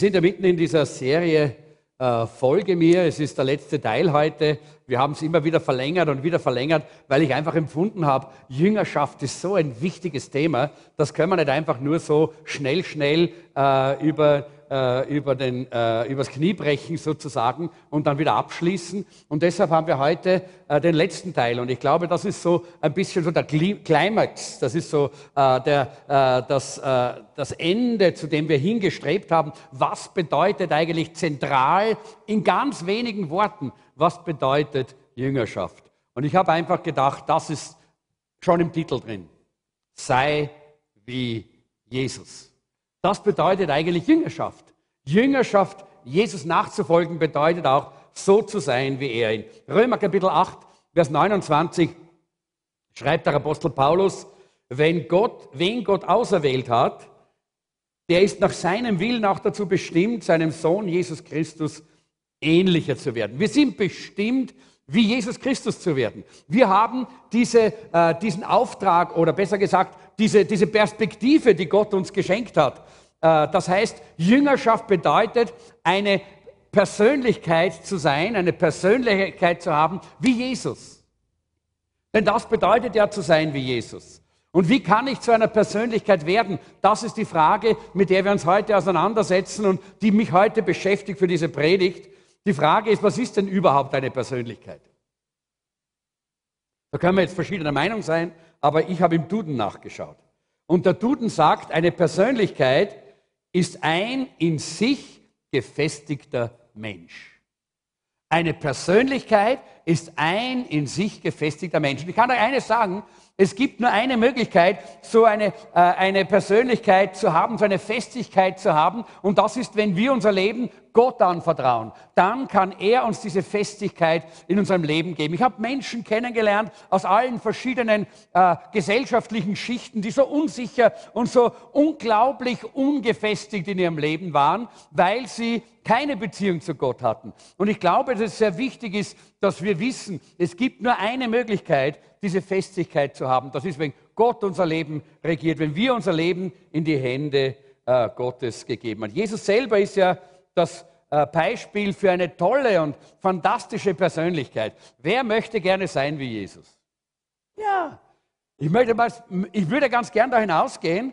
Wir sind ja mitten in dieser Serie äh, Folge mir. Es ist der letzte Teil heute. Wir haben es immer wieder verlängert und wieder verlängert, weil ich einfach empfunden habe, Jüngerschaft ist so ein wichtiges Thema. Das können wir nicht einfach nur so schnell, schnell äh, über äh, über den, äh, übers Knie brechen sozusagen und dann wieder abschließen. Und deshalb haben wir heute äh, den letzten Teil. Und ich glaube, das ist so ein bisschen so der Climax. Das ist so äh, der, äh, das, äh, das Ende, zu dem wir hingestrebt haben. Was bedeutet eigentlich zentral in ganz wenigen Worten, was bedeutet Jüngerschaft? Und ich habe einfach gedacht, das ist schon im Titel drin. Sei wie Jesus. Das bedeutet eigentlich Jüngerschaft. Jüngerschaft, Jesus nachzufolgen, bedeutet auch, so zu sein wie er. In Römer Kapitel 8, Vers 29 schreibt der Apostel Paulus, wenn Gott, wen Gott auserwählt hat, der ist nach seinem Willen auch dazu bestimmt, seinem Sohn Jesus Christus ähnlicher zu werden. Wir sind bestimmt, wie Jesus Christus zu werden. Wir haben diese, äh, diesen Auftrag oder besser gesagt, diese, diese Perspektive, die Gott uns geschenkt hat. Äh, das heißt, Jüngerschaft bedeutet, eine Persönlichkeit zu sein, eine Persönlichkeit zu haben wie Jesus. Denn das bedeutet ja zu sein wie Jesus. Und wie kann ich zu einer Persönlichkeit werden? Das ist die Frage, mit der wir uns heute auseinandersetzen und die mich heute beschäftigt für diese Predigt. Die Frage ist, was ist denn überhaupt eine Persönlichkeit? Da können wir jetzt verschiedener Meinung sein, aber ich habe im Duden nachgeschaut. Und der Duden sagt, eine Persönlichkeit ist ein in sich gefestigter Mensch. Eine Persönlichkeit ist ein in sich gefestigter Mensch. Ich kann euch eines sagen, es gibt nur eine Möglichkeit, so eine, äh, eine Persönlichkeit zu haben, so eine Festigkeit zu haben. Und das ist, wenn wir unser Leben Gott anvertrauen. Dann kann er uns diese Festigkeit in unserem Leben geben. Ich habe Menschen kennengelernt aus allen verschiedenen äh, gesellschaftlichen Schichten, die so unsicher und so unglaublich ungefestigt in ihrem Leben waren, weil sie keine Beziehung zu Gott hatten. Und ich glaube, dass es sehr wichtig ist, dass wir wissen, es gibt nur eine Möglichkeit, diese Festigkeit zu haben. Das ist, wenn Gott unser Leben regiert, wenn wir unser Leben in die Hände äh, Gottes gegeben haben. Jesus selber ist ja das äh, Beispiel für eine tolle und fantastische Persönlichkeit. Wer möchte gerne sein wie Jesus? Ja, ich, möchte mal, ich würde ganz gern da hinausgehen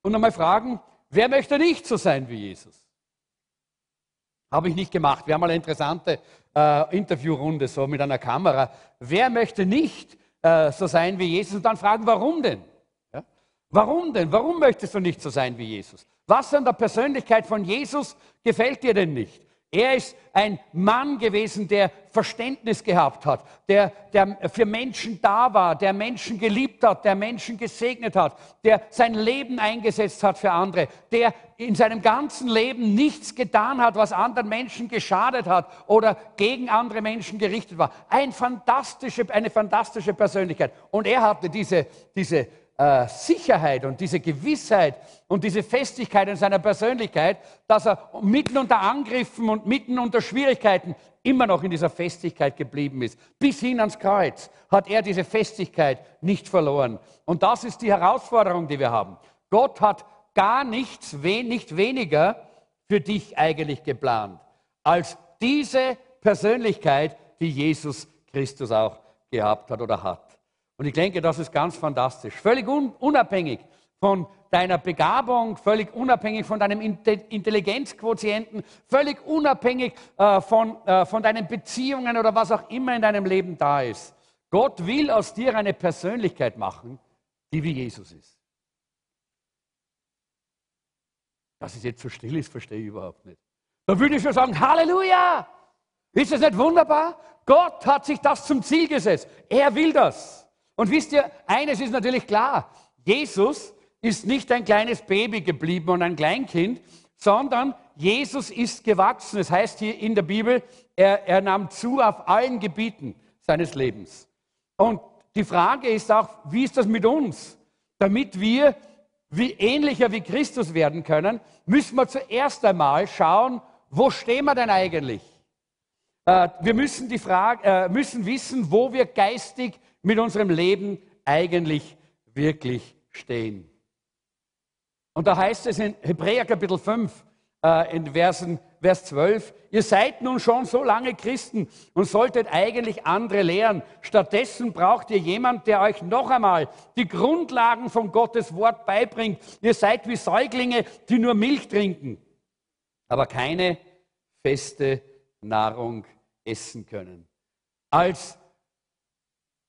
und einmal fragen, wer möchte nicht so sein wie Jesus? Habe ich nicht gemacht. Wir haben mal eine interessante äh, Interviewrunde so mit einer Kamera. Wer möchte nicht äh, so sein wie Jesus? Und dann fragen, warum denn? Ja? Warum denn? Warum möchtest du nicht so sein wie Jesus? Was an der Persönlichkeit von Jesus gefällt dir denn nicht? Er ist ein Mann gewesen, der Verständnis gehabt hat, der, der für Menschen da war, der Menschen geliebt hat, der Menschen gesegnet hat, der sein Leben eingesetzt hat für andere, der in seinem ganzen Leben nichts getan hat, was anderen Menschen geschadet hat oder gegen andere Menschen gerichtet war. Ein fantastische, eine fantastische Persönlichkeit. Und er hatte diese, diese äh, Sicherheit und diese Gewissheit und diese Festigkeit in seiner Persönlichkeit, dass er mitten unter Angriffen und mitten unter Schwierigkeiten immer noch in dieser Festigkeit geblieben ist. Bis hin ans Kreuz hat er diese Festigkeit nicht verloren. Und das ist die Herausforderung, die wir haben. Gott hat gar nichts, nicht weniger für dich eigentlich geplant, als diese Persönlichkeit, die Jesus Christus auch gehabt hat oder hat. Und ich denke, das ist ganz fantastisch. Völlig un unabhängig von deiner Begabung, völlig unabhängig von deinem Intelligenzquotienten, völlig unabhängig äh, von, äh, von deinen Beziehungen oder was auch immer in deinem Leben da ist. Gott will aus dir eine Persönlichkeit machen, die wie Jesus ist. Dass es jetzt so still ist, verstehe ich überhaupt nicht. Da würde ich schon sagen, Halleluja! Ist das nicht wunderbar? Gott hat sich das zum Ziel gesetzt. Er will das. Und wisst ihr, eines ist natürlich klar, Jesus ist nicht ein kleines Baby geblieben und ein Kleinkind, sondern Jesus ist gewachsen. Es das heißt hier in der Bibel, er, er nahm zu auf allen Gebieten seines Lebens. Und die Frage ist auch, wie ist das mit uns? Damit wir wie ähnlicher wie Christus werden können, müssen wir zuerst einmal schauen, wo stehen wir denn eigentlich? Äh, wir müssen, die Frage, äh, müssen wissen, wo wir geistig mit unserem Leben eigentlich wirklich stehen. Und da heißt es in Hebräer Kapitel 5, äh, in Versen, Vers 12, ihr seid nun schon so lange Christen und solltet eigentlich andere lehren. Stattdessen braucht ihr jemand, der euch noch einmal die Grundlagen von Gottes Wort beibringt. Ihr seid wie Säuglinge, die nur Milch trinken, aber keine feste Nahrung essen können. Als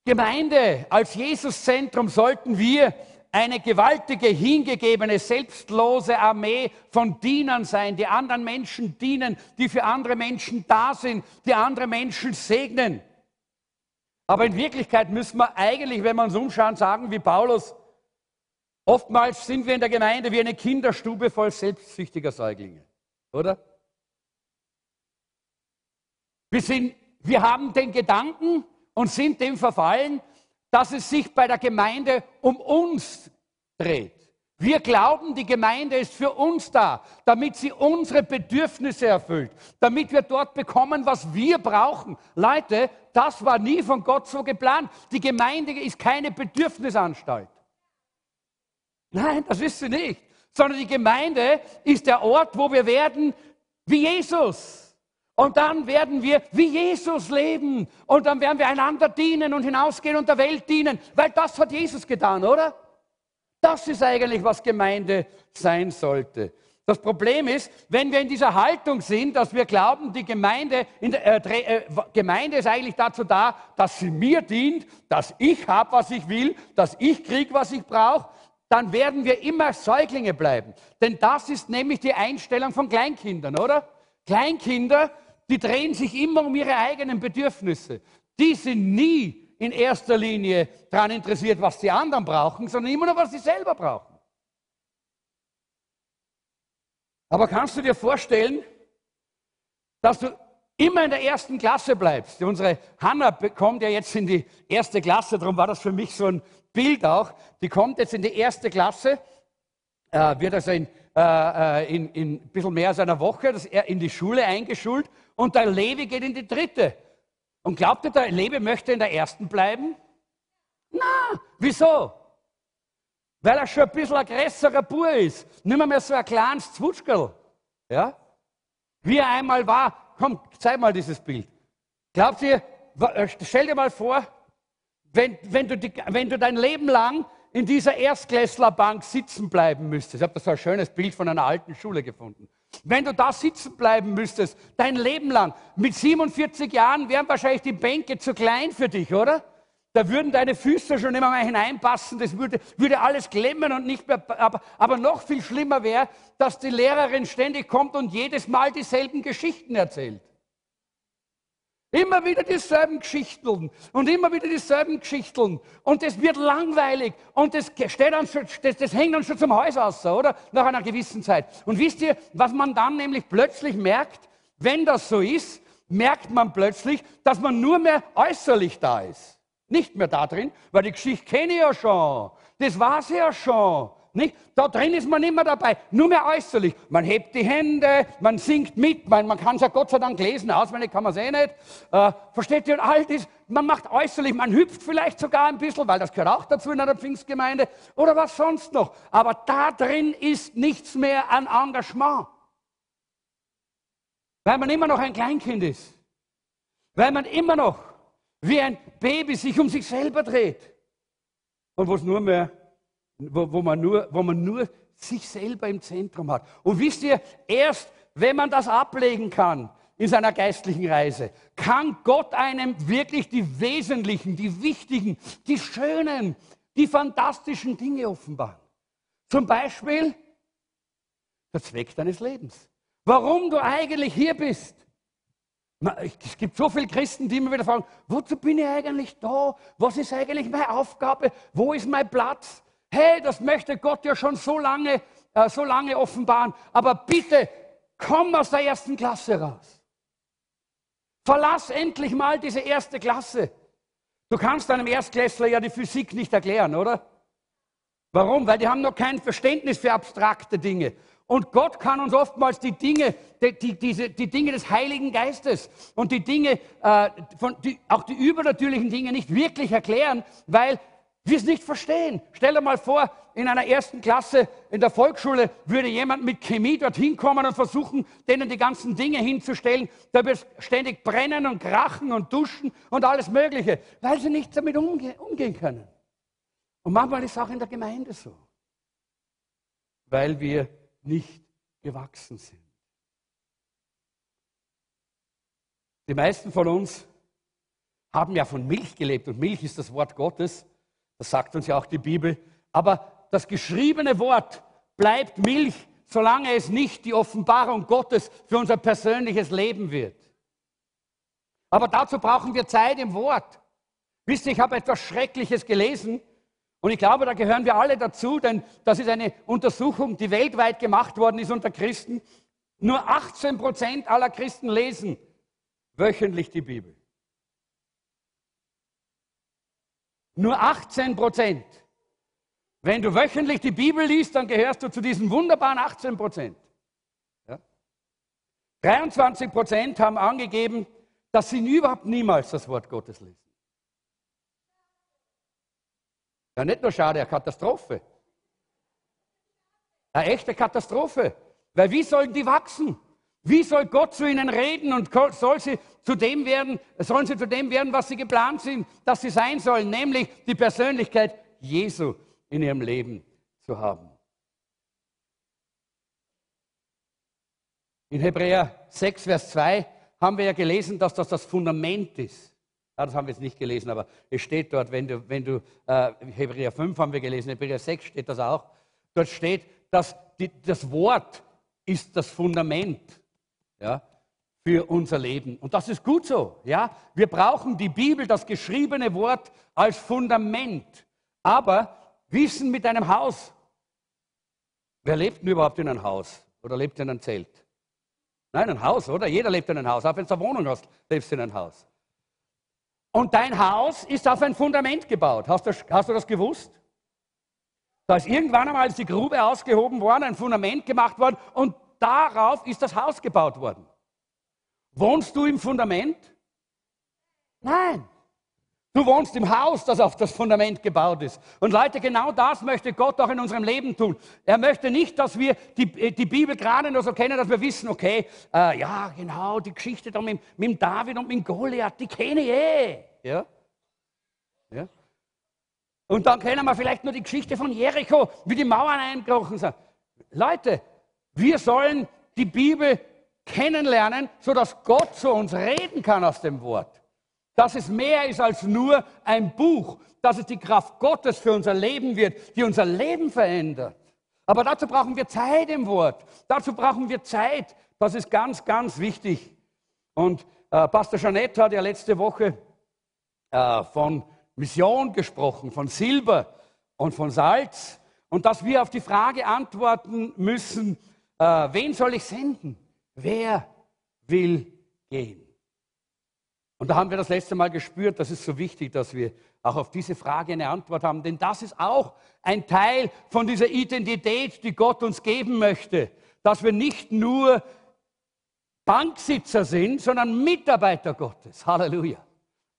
Gemeinde, als Jesuszentrum sollten wir eine gewaltige, hingegebene, selbstlose Armee von Dienern sein, die anderen Menschen dienen, die für andere Menschen da sind, die andere Menschen segnen. Aber in Wirklichkeit müssen wir eigentlich, wenn wir uns umschauen, sagen wie Paulus, oftmals sind wir in der Gemeinde wie eine Kinderstube voll selbstsüchtiger Säuglinge, oder? Wir, sind, wir haben den Gedanken und sind dem verfallen, dass es sich bei der Gemeinde um uns dreht. Wir glauben, die Gemeinde ist für uns da, damit sie unsere Bedürfnisse erfüllt, damit wir dort bekommen, was wir brauchen. Leute, das war nie von Gott so geplant. Die Gemeinde ist keine Bedürfnisanstalt. Nein, das ist sie nicht. Sondern die Gemeinde ist der Ort, wo wir werden wie Jesus. Und dann werden wir wie Jesus leben. Und dann werden wir einander dienen und hinausgehen und der Welt dienen. Weil das hat Jesus getan, oder? Das ist eigentlich, was Gemeinde sein sollte. Das Problem ist, wenn wir in dieser Haltung sind, dass wir glauben, die Gemeinde, der, äh, äh, Gemeinde ist eigentlich dazu da, dass sie mir dient, dass ich habe, was ich will, dass ich kriege, was ich brauche, dann werden wir immer Säuglinge bleiben. Denn das ist nämlich die Einstellung von Kleinkindern, oder? Kleinkinder die drehen sich immer um ihre eigenen Bedürfnisse. Die sind nie in erster Linie daran interessiert, was die anderen brauchen, sondern immer nur, was sie selber brauchen. Aber kannst du dir vorstellen, dass du immer in der ersten Klasse bleibst? Unsere Hanna kommt ja jetzt in die erste Klasse, darum war das für mich so ein Bild auch. Die kommt jetzt in die erste Klasse, äh, wird also in, äh, äh in, in ein bisschen mehr als einer Woche das, in die Schule eingeschult und der Levi geht in die dritte. Und glaubt ihr, der Levi möchte in der ersten bleiben? Na, wieso? Weil er schon ein bisschen ein größerer Bur ist. Nicht mehr, mehr so ein kleines Zwutschgerl. Ja? Wie er einmal war. Komm, zeig mal dieses Bild. Glaubt ihr, äh, stell dir mal vor, wenn, wenn, du, die, wenn du dein Leben lang in dieser Erstklässlerbank sitzen bleiben müsstest. Ich habe da so ein schönes Bild von einer alten Schule gefunden. Wenn du da sitzen bleiben müsstest, dein Leben lang, mit 47 Jahren wären wahrscheinlich die Bänke zu klein für dich, oder? Da würden deine Füße schon immer mal hineinpassen, das würde, würde alles klemmen und nicht mehr, aber, aber noch viel schlimmer wäre, dass die Lehrerin ständig kommt und jedes Mal dieselben Geschichten erzählt. Immer wieder dieselben Geschichten und immer wieder dieselben Geschichten. Und es wird langweilig und das, steht dann schon, das, das hängt dann schon zum Haus aus, oder? Nach einer gewissen Zeit. Und wisst ihr, was man dann nämlich plötzlich merkt? Wenn das so ist, merkt man plötzlich, dass man nur mehr äußerlich da ist. Nicht mehr da drin, weil die Geschichte kenne ich ja schon. Das war sie ja schon. Nicht? Da drin ist man immer dabei, nur mehr äußerlich. Man hebt die Hände, man singt mit, man, man kann es ja Gott sei Dank lesen, auswendig kann man es eh nicht. Äh, versteht ihr? Und all das, man macht äußerlich, man hüpft vielleicht sogar ein bisschen, weil das gehört auch dazu in einer Pfingstgemeinde oder was sonst noch. Aber da drin ist nichts mehr an Engagement. Weil man immer noch ein Kleinkind ist. Weil man immer noch wie ein Baby sich um sich selber dreht. Und wo es nur mehr wo, wo, man nur, wo man nur sich selber im Zentrum hat. Und wisst ihr, erst wenn man das ablegen kann in seiner geistlichen Reise, kann Gott einem wirklich die wesentlichen, die wichtigen, die schönen, die fantastischen Dinge offenbaren. Zum Beispiel der Zweck deines Lebens. Warum du eigentlich hier bist. Es gibt so viele Christen, die immer wieder fragen, wozu bin ich eigentlich da? Was ist eigentlich meine Aufgabe? Wo ist mein Platz? Hey, das möchte Gott ja schon so lange, äh, so lange offenbaren. Aber bitte, komm aus der ersten Klasse raus. Verlass endlich mal diese erste Klasse. Du kannst einem Erstklässler ja die Physik nicht erklären, oder? Warum? Weil die haben noch kein Verständnis für abstrakte Dinge. Und Gott kann uns oftmals die Dinge, die, die, diese, die Dinge des Heiligen Geistes und die Dinge, äh, von, die, auch die übernatürlichen Dinge nicht wirklich erklären, weil wir es nicht verstehen. Stell dir mal vor, in einer ersten Klasse in der Volksschule würde jemand mit Chemie dorthin kommen und versuchen, denen die ganzen Dinge hinzustellen. Da wird ständig brennen und krachen und duschen und alles Mögliche, weil sie nicht damit umge umgehen können. Und manchmal ist es auch in der Gemeinde so, weil wir nicht gewachsen sind. Die meisten von uns haben ja von Milch gelebt und Milch ist das Wort Gottes. Das sagt uns ja auch die Bibel. Aber das geschriebene Wort bleibt Milch, solange es nicht die Offenbarung Gottes für unser persönliches Leben wird. Aber dazu brauchen wir Zeit im Wort. Wisst ihr, ich habe etwas Schreckliches gelesen und ich glaube, da gehören wir alle dazu, denn das ist eine Untersuchung, die weltweit gemacht worden ist unter Christen. Nur 18 Prozent aller Christen lesen wöchentlich die Bibel. Nur 18 Prozent. Wenn du wöchentlich die Bibel liest, dann gehörst du zu diesen wunderbaren 18 Prozent. Ja? 23 Prozent haben angegeben, dass sie überhaupt niemals das Wort Gottes lesen. Ja, nicht nur schade, eine Katastrophe. Eine echte Katastrophe. Weil wie sollen die wachsen? Wie soll Gott zu ihnen reden und soll sie zu dem werden, sollen sie zu dem werden, was sie geplant sind, dass sie sein sollen, nämlich die Persönlichkeit Jesu in ihrem Leben zu haben. In Hebräer 6, Vers 2 haben wir ja gelesen, dass das das Fundament ist. Ja, das haben wir jetzt nicht gelesen, aber es steht dort, wenn du, wenn du äh, Hebräer 5 haben wir gelesen, Hebräer 6 steht das auch. Dort steht, dass die, das Wort ist das Fundament ja, für unser Leben. Und das ist gut so. Ja? Wir brauchen die Bibel, das geschriebene Wort, als Fundament. Aber Wissen mit einem Haus. Wer lebt denn überhaupt in einem Haus oder lebt in einem Zelt? Nein, ein Haus, oder? Jeder lebt in einem Haus. Auch wenn du eine Wohnung hast, lebst du in einem Haus. Und dein Haus ist auf ein Fundament gebaut. Hast du, hast du das gewusst? Da ist irgendwann einmal, die Grube ausgehoben worden, ein Fundament gemacht worden und Darauf ist das Haus gebaut worden. Wohnst du im Fundament? Nein. Du wohnst im Haus, das auf das Fundament gebaut ist. Und Leute, genau das möchte Gott auch in unserem Leben tun. Er möchte nicht, dass wir die, die Bibel gerade nur so kennen, dass wir wissen, okay, äh, ja, genau, die Geschichte da mit, mit David und mit Goliath, die kenne ich eh. Ja? Ja? Und dann kennen wir vielleicht nur die Geschichte von Jericho, wie die Mauern eingebrochen sind. Leute, wir sollen die Bibel kennenlernen, sodass Gott zu uns reden kann aus dem Wort. Dass es mehr ist als nur ein Buch, dass es die Kraft Gottes für unser Leben wird, die unser Leben verändert. Aber dazu brauchen wir Zeit im Wort. Dazu brauchen wir Zeit. Das ist ganz, ganz wichtig. Und äh, Pastor Jeanette hat ja letzte Woche äh, von Mission gesprochen, von Silber und von Salz. Und dass wir auf die Frage antworten müssen, äh, wen soll ich senden? Wer will gehen? Und da haben wir das letzte Mal gespürt, das ist so wichtig, dass wir auch auf diese Frage eine Antwort haben, denn das ist auch ein Teil von dieser Identität, die Gott uns geben möchte, dass wir nicht nur Banksitzer sind, sondern Mitarbeiter Gottes. Halleluja.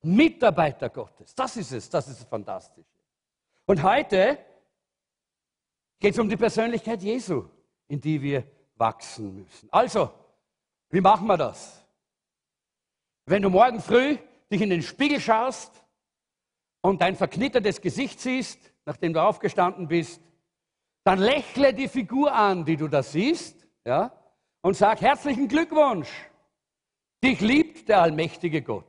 Mitarbeiter Gottes. Das ist es, das ist das Fantastische. Und heute geht es um die Persönlichkeit Jesu, in die wir wachsen müssen. Also, wie machen wir das? Wenn du morgen früh dich in den Spiegel schaust und dein verknittertes Gesicht siehst, nachdem du aufgestanden bist, dann lächle die Figur an, die du da siehst, ja, und sag herzlichen Glückwunsch. Dich liebt der allmächtige Gott.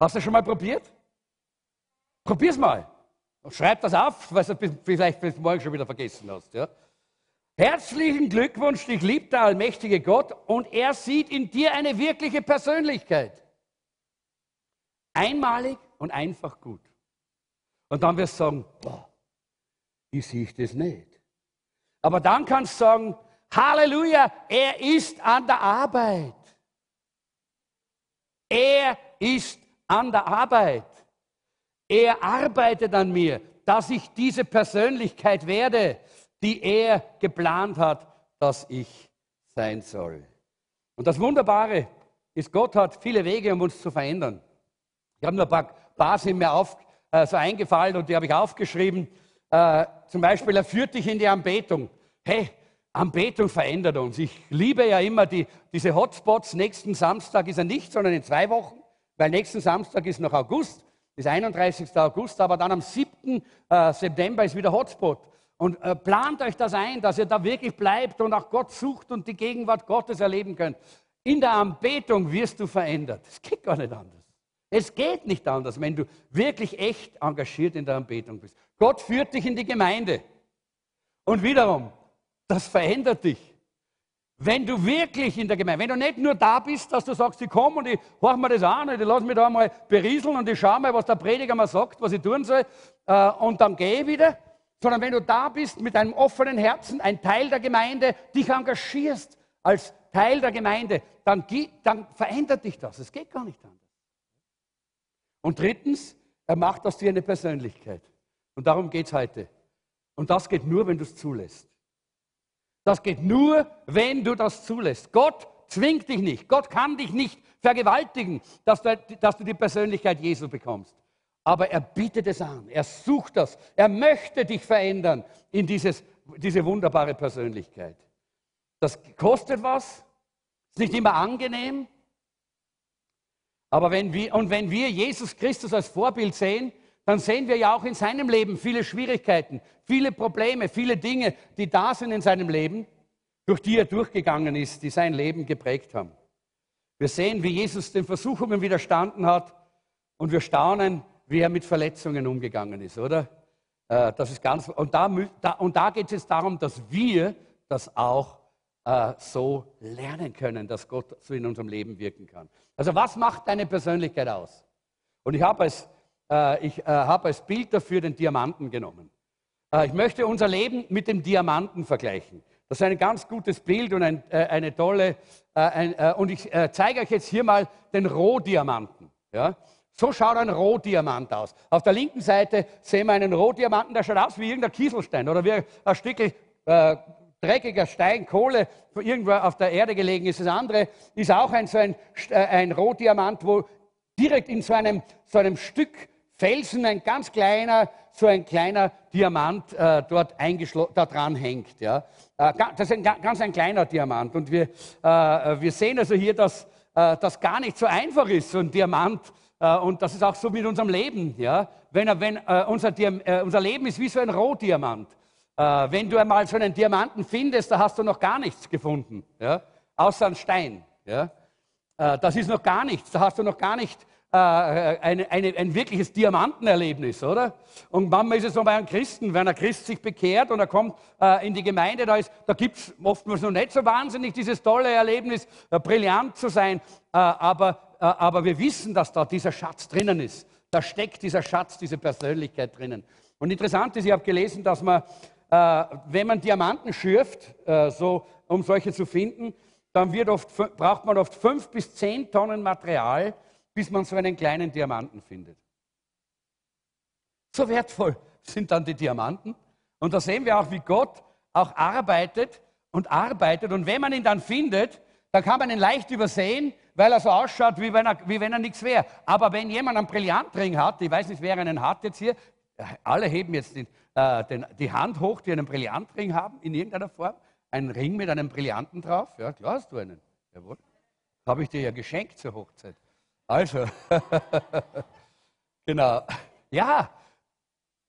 Hast du schon mal probiert? Probier's mal. Schreib das auf, weil du vielleicht bis morgen schon wieder vergessen hast. Ja? Herzlichen Glückwunsch, dich liebt der allmächtige Gott und er sieht in dir eine wirkliche Persönlichkeit. Einmalig und einfach gut. Und dann wirst du sagen, boah, wie sehe ich das nicht? Aber dann kannst du sagen, Halleluja, er ist an der Arbeit. Er ist an der Arbeit. Er arbeitet an mir, dass ich diese Persönlichkeit werde die er geplant hat, dass ich sein soll. Und das Wunderbare ist, Gott hat viele Wege, um uns zu verändern. Ich habe nur ein paar, paar sind mir auf, äh, so eingefallen und die habe ich aufgeschrieben. Äh, zum Beispiel, er führt dich in die Anbetung. Hey, Anbetung verändert uns. Ich liebe ja immer die, diese Hotspots. Nächsten Samstag ist er nicht, sondern in zwei Wochen, weil nächsten Samstag ist noch August, ist 31. August, aber dann am 7. Äh, September ist wieder Hotspot. Und äh, plant euch das ein, dass ihr da wirklich bleibt und auch Gott sucht und die Gegenwart Gottes erleben könnt. In der Anbetung wirst du verändert. Es geht gar nicht anders. Es geht nicht anders, wenn du wirklich echt engagiert in der Anbetung bist. Gott führt dich in die Gemeinde. Und wiederum, das verändert dich. Wenn du wirklich in der Gemeinde, wenn du nicht nur da bist, dass du sagst, ich komme und ich höre mir das an und ich lasse mich da mal berieseln und ich schaue mal, was der Prediger mal sagt, was ich tun soll äh, und dann gehe ich wieder, sondern wenn du da bist mit einem offenen Herzen, ein Teil der Gemeinde, dich engagierst als Teil der Gemeinde, dann, dann verändert dich das. Es geht gar nicht anders. Und drittens, er macht aus dir eine Persönlichkeit. Und darum geht es heute. Und das geht nur, wenn du es zulässt. Das geht nur, wenn du das zulässt. Gott zwingt dich nicht. Gott kann dich nicht vergewaltigen, dass du, dass du die Persönlichkeit Jesu bekommst. Aber er bietet es an. Er sucht das. Er möchte dich verändern in dieses, diese wunderbare Persönlichkeit. Das kostet was. Ist nicht immer angenehm. Aber wenn wir, und wenn wir Jesus Christus als Vorbild sehen, dann sehen wir ja auch in seinem Leben viele Schwierigkeiten, viele Probleme, viele Dinge, die da sind in seinem Leben, durch die er durchgegangen ist, die sein Leben geprägt haben. Wir sehen, wie Jesus den Versuchungen widerstanden hat und wir staunen, wie er mit Verletzungen umgegangen ist, oder? Äh, das ist ganz, und da, und da geht es darum, dass wir das auch äh, so lernen können, dass Gott so in unserem Leben wirken kann. Also was macht deine Persönlichkeit aus? Und ich habe als äh, ich äh, habe als Bild dafür den Diamanten genommen. Äh, ich möchte unser Leben mit dem Diamanten vergleichen. Das ist ein ganz gutes Bild und ein, eine tolle. Ein, und ich zeige euch jetzt hier mal den Rohdiamanten. Ja? So schaut ein Rohdiamant aus. Auf der linken Seite sehen wir einen Rohdiamanten, der schaut aus wie irgendein Kieselstein oder wie ein Stück äh, dreckiger Stein, Kohle, irgendwo auf der Erde gelegen ist. Das andere ist auch ein, so ein, ein Rohdiamant, wo direkt in so einem, so einem Stück Felsen, ein ganz kleiner, so ein kleiner Diamant äh, dort da dran hängt. Ja. Äh, das ist ein, ganz ein kleiner Diamant. Und wir, äh, wir sehen also hier, dass äh, das gar nicht so einfach ist, so ein Diamant. Äh, und das ist auch so mit unserem Leben. Ja. Wenn, wenn äh, unser, unser Leben ist wie so ein Rohdiamant. wenn du einmal so einen Diamanten findest, da hast du noch gar nichts gefunden, ja. außer einen Stein. Ja. das ist noch gar nichts. Da hast du noch gar nicht äh, eine, eine, ein wirkliches Diamantenerlebnis, oder? Und manchmal ist es so bei einem Christen, wenn ein Christ sich bekehrt und er kommt äh, in die Gemeinde, da, da gibt es oftmals noch nicht so wahnsinnig dieses tolle Erlebnis, äh, brillant zu sein, äh, aber, äh, aber wir wissen, dass da dieser Schatz drinnen ist. Da steckt dieser Schatz, diese Persönlichkeit drinnen. Und interessant ist, ich habe gelesen, dass man, äh, wenn man Diamanten schürft, so, um solche zu finden, dann oft, braucht man oft fünf bis zehn Tonnen Material, bis man so einen kleinen Diamanten findet. So wertvoll sind dann die Diamanten. Und da sehen wir auch, wie Gott auch arbeitet und arbeitet. Und wenn man ihn dann findet, dann kann man ihn leicht übersehen, weil er so ausschaut, wie wenn er, wie wenn er nichts wäre. Aber wenn jemand einen Brillantring hat, ich weiß nicht, wer einen hat jetzt hier, alle heben jetzt den, äh, den, die Hand hoch, die einen Brillantring haben, in irgendeiner Form. Ein Ring mit einem Brillanten drauf. Ja, klar hast du einen. Jawohl. Habe ich dir ja geschenkt zur Hochzeit. Also, genau. Ja,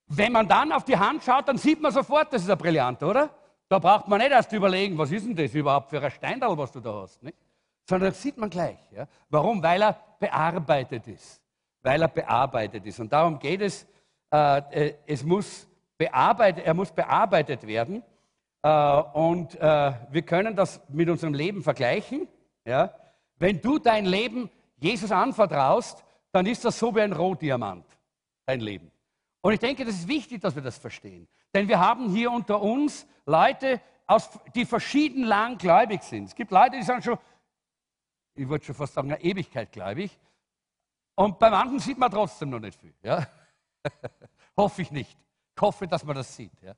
wenn man dann auf die Hand schaut, dann sieht man sofort, das ist ein Brillant, oder? Da braucht man nicht erst überlegen, was ist denn das überhaupt für ein Steindal, was du da hast, nicht? sondern das sieht man gleich. Ja? Warum? Weil er bearbeitet ist. Weil er bearbeitet ist. Und darum geht es, äh, äh es muss bearbeitet, er muss bearbeitet werden. Äh, und äh, wir können das mit unserem Leben vergleichen. Ja? Wenn du dein Leben Jesus anvertraust, dann ist das so wie ein Rohdiamant, dein Leben. Und ich denke, das ist wichtig, dass wir das verstehen. Denn wir haben hier unter uns Leute, aus, die verschieden lang gläubig sind. Es gibt Leute, die sind schon, ich wollte schon fast sagen, eine Ewigkeit gläubig. Und bei manchen sieht man trotzdem noch nicht viel. Ja? hoffe ich nicht. Ich hoffe, dass man das sieht. Ja?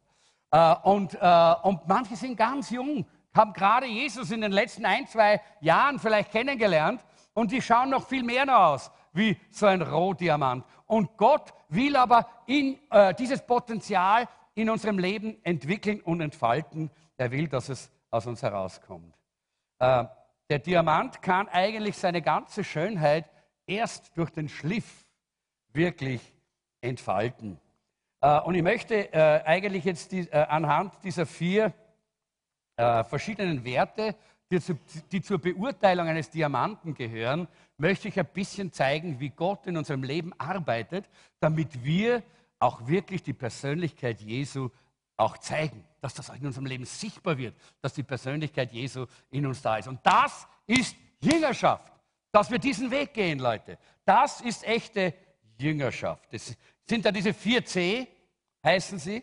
Äh, und, äh, und manche sind ganz jung, haben gerade Jesus in den letzten ein, zwei Jahren vielleicht kennengelernt und die schauen noch viel mehr aus wie so ein Rohdiamant. Und Gott will aber in, äh, dieses Potenzial in unserem Leben entwickeln und entfalten. Er will, dass es aus uns herauskommt. Äh, der Diamant kann eigentlich seine ganze Schönheit erst durch den Schliff wirklich entfalten. Äh, und ich möchte äh, eigentlich jetzt die, äh, anhand dieser vier äh, verschiedenen Werte, die, zu, die zur Beurteilung eines Diamanten gehören, möchte ich ein bisschen zeigen, wie Gott in unserem Leben arbeitet, damit wir auch wirklich die Persönlichkeit Jesu auch zeigen, dass das in unserem Leben sichtbar wird, dass die Persönlichkeit Jesu in uns da ist. Und das ist Jüngerschaft, dass wir diesen Weg gehen, Leute. Das ist echte Jüngerschaft. Das sind da diese vier C, heißen sie.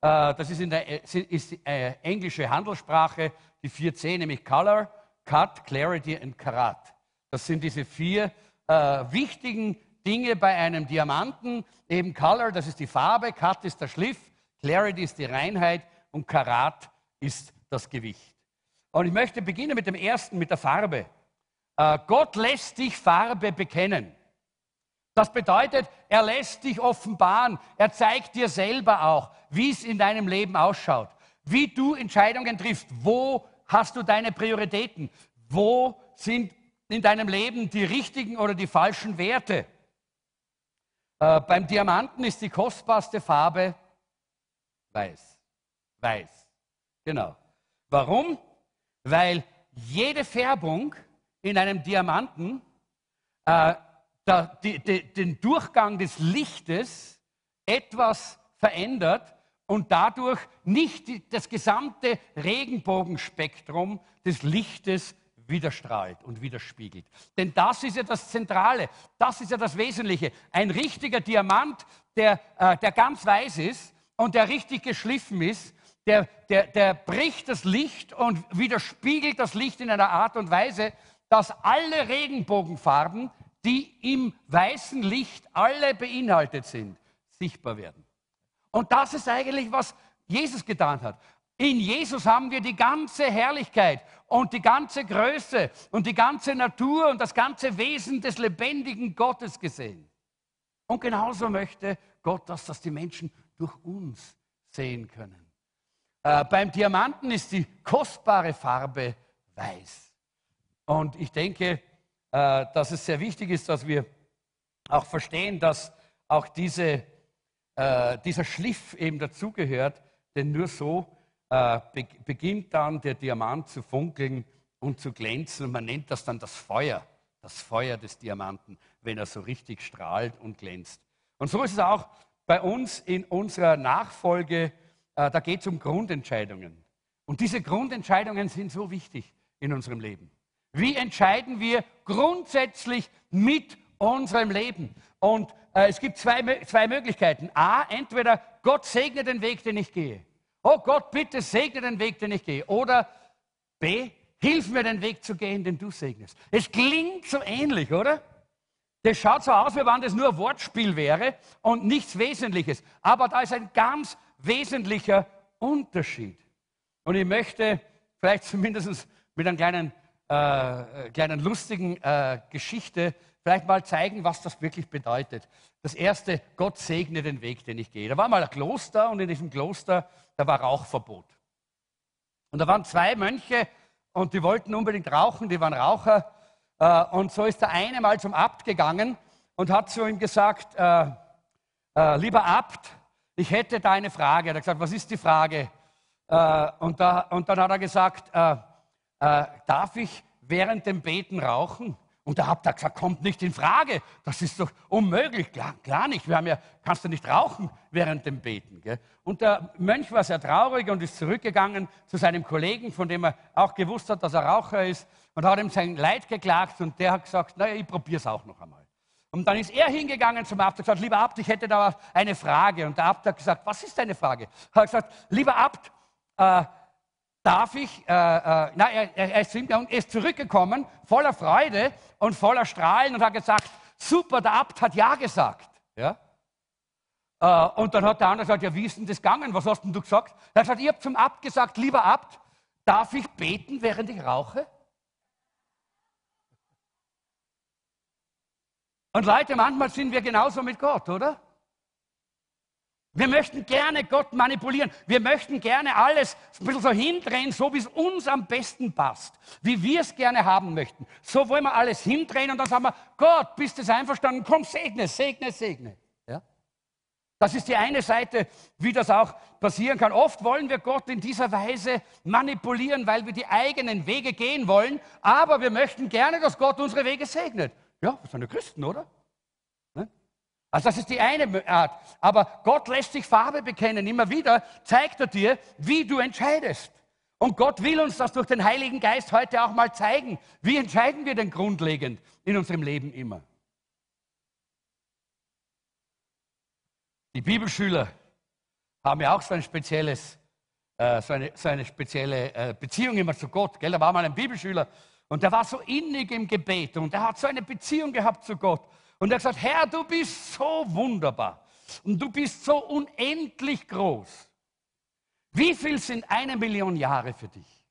Äh, das ist, in der, ist die äh, englische Handelssprache, die vier C, nämlich Color, Cut, Clarity und Karat. Das sind diese vier äh, wichtigen Dinge bei einem Diamanten. Eben Color, das ist die Farbe, Cut ist der Schliff, Clarity ist die Reinheit und Karat ist das Gewicht. Und ich möchte beginnen mit dem ersten, mit der Farbe. Äh, Gott lässt dich Farbe bekennen. Das bedeutet, er lässt dich offenbaren. Er zeigt dir selber auch, wie es in deinem Leben ausschaut, wie du Entscheidungen triffst, wo hast du deine Prioritäten, wo sind in deinem Leben die richtigen oder die falschen Werte. Äh, beim Diamanten ist die kostbarste Farbe weiß. Weiß. Genau. Warum? Weil jede Färbung in einem Diamanten äh, den Durchgang des Lichtes etwas verändert und dadurch nicht das gesamte Regenbogenspektrum des Lichtes widerstrahlt und widerspiegelt. Denn das ist ja das Zentrale, das ist ja das Wesentliche. Ein richtiger Diamant, der, äh, der ganz weiß ist und der richtig geschliffen ist, der, der, der bricht das Licht und widerspiegelt das Licht in einer Art und Weise, dass alle Regenbogenfarben die im weißen Licht alle beinhaltet sind, sichtbar werden. Und das ist eigentlich, was Jesus getan hat. In Jesus haben wir die ganze Herrlichkeit und die ganze Größe und die ganze Natur und das ganze Wesen des lebendigen Gottes gesehen. Und genauso möchte Gott, dass das die Menschen durch uns sehen können. Äh, beim Diamanten ist die kostbare Farbe weiß. Und ich denke, dass es sehr wichtig ist, dass wir auch verstehen, dass auch diese, äh, dieser Schliff eben dazugehört, denn nur so äh, beginnt dann der Diamant zu funkeln und zu glänzen und man nennt das dann das Feuer, das Feuer des Diamanten, wenn er so richtig strahlt und glänzt. Und so ist es auch bei uns in unserer Nachfolge, da geht es um Grundentscheidungen. Und diese Grundentscheidungen sind so wichtig in unserem Leben. Wie entscheiden wir grundsätzlich mit unserem Leben? Und äh, es gibt zwei, zwei Möglichkeiten. A, entweder Gott segne den Weg, den ich gehe. Oh Gott, bitte segne den Weg, den ich gehe. Oder B, hilf mir den Weg zu gehen, den du segnest. Es klingt so ähnlich, oder? Das schaut so aus, wie wenn das nur ein Wortspiel wäre und nichts Wesentliches. Aber da ist ein ganz wesentlicher Unterschied. Und ich möchte vielleicht zumindest mit einem kleinen äh, kleinen lustigen äh, Geschichte vielleicht mal zeigen, was das wirklich bedeutet. Das erste, Gott segne den Weg, den ich gehe. Da war mal ein Kloster und in diesem Kloster, da war Rauchverbot. Und da waren zwei Mönche und die wollten unbedingt rauchen, die waren Raucher. Äh, und so ist der eine mal zum Abt gegangen und hat zu ihm gesagt, äh, äh, lieber Abt, ich hätte da eine Frage. Er hat gesagt, was ist die Frage? Äh, und, da, und, dann hat er gesagt, äh, darf ich während dem Beten rauchen? Und der Abt hat gesagt, kommt nicht in Frage. Das ist doch unmöglich. Klar, klar nicht. Wir haben ja, kannst du nicht rauchen während dem Beten. Gell? Und der Mönch war sehr traurig und ist zurückgegangen zu seinem Kollegen, von dem er auch gewusst hat, dass er Raucher ist, und hat ihm sein Leid geklagt. Und der hat gesagt, naja, ich probiere es auch noch einmal. Und dann ist er hingegangen zum Abt und gesagt, lieber Abt, ich hätte da eine Frage. Und der Abt hat gesagt, was ist deine Frage? Er hat gesagt, lieber Abt, äh, darf ich, äh, äh, na, er, er, ist, er ist zurückgekommen, voller Freude und voller Strahlen und hat gesagt, super, der Abt hat Ja gesagt. Ja? Äh, und dann hat der andere gesagt, ja, wie ist denn das gegangen? Was hast denn du gesagt? Er hat gesagt, ich zum Abt gesagt, lieber Abt, darf ich beten, während ich rauche? Und Leute, manchmal sind wir genauso mit Gott, oder? Wir möchten gerne Gott manipulieren. Wir möchten gerne alles ein bisschen so hindrehen, so wie es uns am besten passt. Wie wir es gerne haben möchten. So wollen wir alles hindrehen und dann sagen wir, Gott, bist du einverstanden? Komm, segne, segne, segne. Ja? Das ist die eine Seite, wie das auch passieren kann. Oft wollen wir Gott in dieser Weise manipulieren, weil wir die eigenen Wege gehen wollen. Aber wir möchten gerne, dass Gott unsere Wege segnet. Ja, das sind ja Christen, oder? Also das ist die eine Art. Aber Gott lässt sich Farbe bekennen. Immer wieder zeigt er dir, wie du entscheidest. Und Gott will uns das durch den Heiligen Geist heute auch mal zeigen. Wie entscheiden wir denn grundlegend in unserem Leben immer? Die Bibelschüler haben ja auch so ein spezielles, äh, so, eine, so eine spezielle äh, Beziehung immer zu Gott. Gell? Da war mal ein Bibelschüler und der war so innig im Gebet und er hat so eine Beziehung gehabt zu Gott. Und er hat gesagt, Herr, du bist so wunderbar und du bist so unendlich groß. Wie viel sind eine Million Jahre für dich?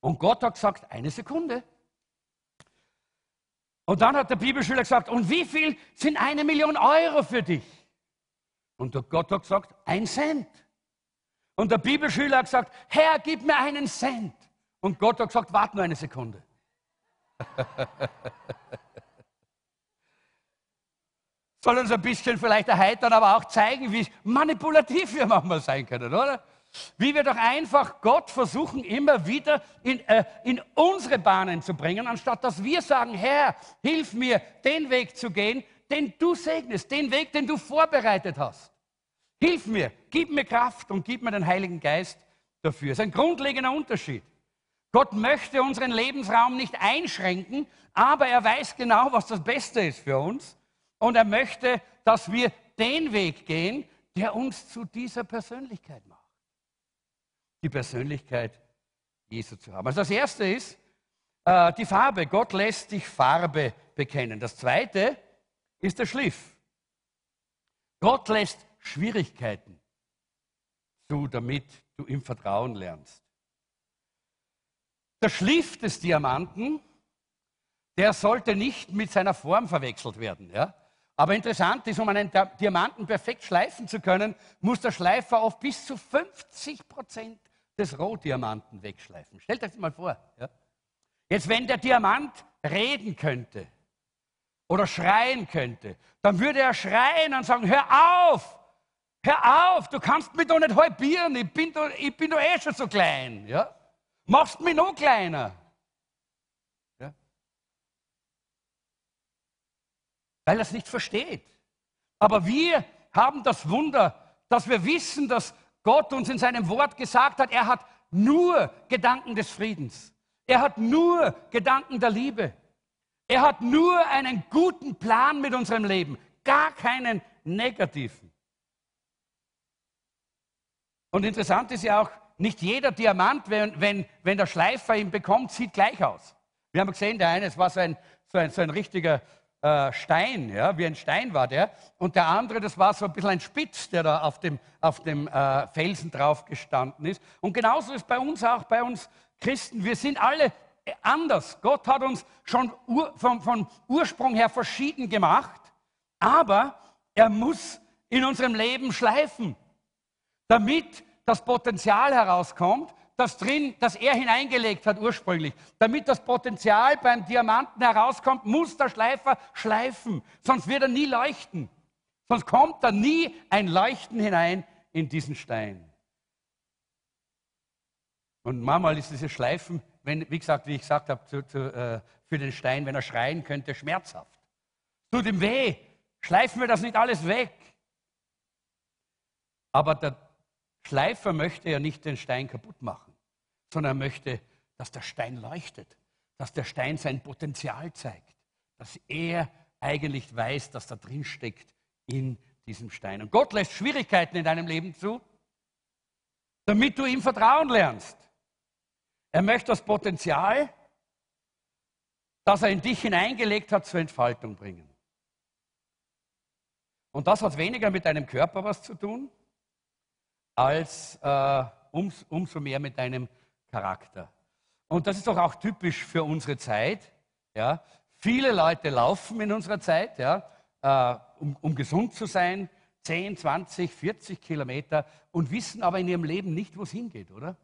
Und Gott hat gesagt, eine Sekunde. Und dann hat der Bibelschüler gesagt, und wie viel sind eine Million Euro für dich? Und der Gott hat gesagt, ein Cent. Und der Bibelschüler hat gesagt, Herr, gib mir einen Cent. Und Gott hat gesagt, warte nur eine Sekunde. soll uns ein bisschen vielleicht erheitern, aber auch zeigen, wie manipulativ wir manchmal sein können, oder? Wie wir doch einfach Gott versuchen, immer wieder in, äh, in unsere Bahnen zu bringen, anstatt dass wir sagen, Herr, hilf mir, den Weg zu gehen, den du segnest, den Weg, den du vorbereitet hast. Hilf mir, gib mir Kraft und gib mir den Heiligen Geist dafür. Das ist ein grundlegender Unterschied. Gott möchte unseren Lebensraum nicht einschränken, aber er weiß genau, was das Beste ist für uns. Und er möchte, dass wir den Weg gehen, der uns zu dieser Persönlichkeit macht. Die Persönlichkeit Jesu zu haben. Also das Erste ist äh, die Farbe. Gott lässt dich Farbe bekennen. Das Zweite ist der Schliff. Gott lässt Schwierigkeiten zu, damit du im Vertrauen lernst. Der Schliff des Diamanten, der sollte nicht mit seiner Form verwechselt werden. Ja? Aber interessant ist, um einen Diamanten perfekt schleifen zu können, muss der Schleifer auf bis zu 50 Prozent des Rohdiamanten wegschleifen. Stellt euch das mal vor. Ja? Jetzt, wenn der Diamant reden könnte oder schreien könnte, dann würde er schreien und sagen, hör auf, hör auf, du kannst mich doch nicht halbieren, ich bin doch, ich bin doch eh schon so klein. Ja? Machst mich noch kleiner. Weil er es nicht versteht. Aber wir haben das Wunder, dass wir wissen, dass Gott uns in seinem Wort gesagt hat, er hat nur Gedanken des Friedens. Er hat nur Gedanken der Liebe. Er hat nur einen guten Plan mit unserem Leben, gar keinen negativen. Und interessant ist ja auch, nicht jeder Diamant, wenn, wenn, wenn der Schleifer ihn bekommt, sieht gleich aus. Wir haben gesehen, der eine, war so ein, so ein, so ein richtiger äh, Stein, ja, wie ein Stein war der. Und der andere, das war so ein bisschen ein Spitz, der da auf dem, auf dem äh, Felsen drauf gestanden ist. Und genauso ist bei uns auch, bei uns Christen. Wir sind alle anders. Gott hat uns schon ur, vom, vom Ursprung her verschieden gemacht, aber er muss in unserem Leben schleifen, damit das Potenzial herauskommt, das drin, das er hineingelegt hat ursprünglich. Damit das Potenzial beim Diamanten herauskommt, muss der Schleifer schleifen, sonst wird er nie leuchten. Sonst kommt da nie ein Leuchten hinein in diesen Stein. Und manchmal ist dieses Schleifen, wenn, wie gesagt, wie ich gesagt habe, zu, zu, äh, für den Stein, wenn er schreien könnte, schmerzhaft. Tut ihm weh. Schleifen wir das nicht alles weg. Aber der Schleifer möchte ja nicht den Stein kaputt machen, sondern er möchte, dass der Stein leuchtet, dass der Stein sein Potenzial zeigt, dass er eigentlich weiß, dass da drin steckt in diesem Stein. Und Gott lässt Schwierigkeiten in deinem Leben zu, damit du ihm Vertrauen lernst. Er möchte das Potenzial, das er in dich hineingelegt hat, zur Entfaltung bringen. Und das hat weniger mit deinem Körper was zu tun, als äh, ums, umso mehr mit deinem Charakter. Und das ist doch auch typisch für unsere Zeit. Ja? Viele Leute laufen in unserer Zeit, ja, äh, um, um gesund zu sein, 10, 20, 40 Kilometer und wissen aber in ihrem Leben nicht, wo es hingeht, oder?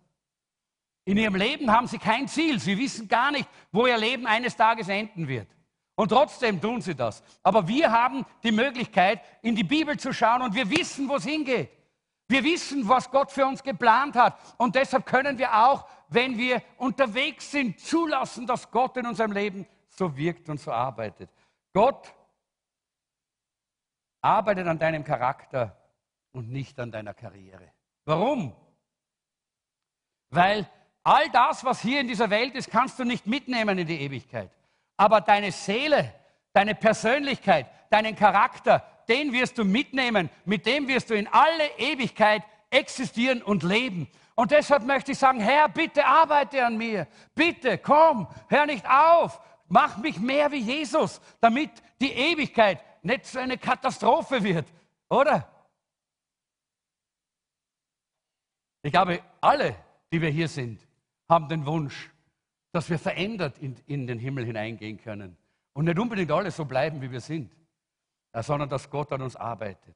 In ihrem Leben haben sie kein Ziel. Sie wissen gar nicht, wo ihr Leben eines Tages enden wird. Und trotzdem tun sie das. Aber wir haben die Möglichkeit, in die Bibel zu schauen und wir wissen, wo es hingeht. Wir wissen, was Gott für uns geplant hat. Und deshalb können wir auch, wenn wir unterwegs sind, zulassen, dass Gott in unserem Leben so wirkt und so arbeitet. Gott arbeitet an deinem Charakter und nicht an deiner Karriere. Warum? Weil all das, was hier in dieser Welt ist, kannst du nicht mitnehmen in die Ewigkeit. Aber deine Seele, deine Persönlichkeit, deinen Charakter, den wirst du mitnehmen, mit dem wirst du in alle Ewigkeit existieren und leben. Und deshalb möchte ich sagen, Herr, bitte arbeite an mir. Bitte, komm, hör nicht auf. Mach mich mehr wie Jesus, damit die Ewigkeit nicht so eine Katastrophe wird, oder? Ich glaube, alle, die wir hier sind, haben den Wunsch, dass wir verändert in, in den Himmel hineingehen können und nicht unbedingt alle so bleiben, wie wir sind, sondern dass Gott an uns arbeitet.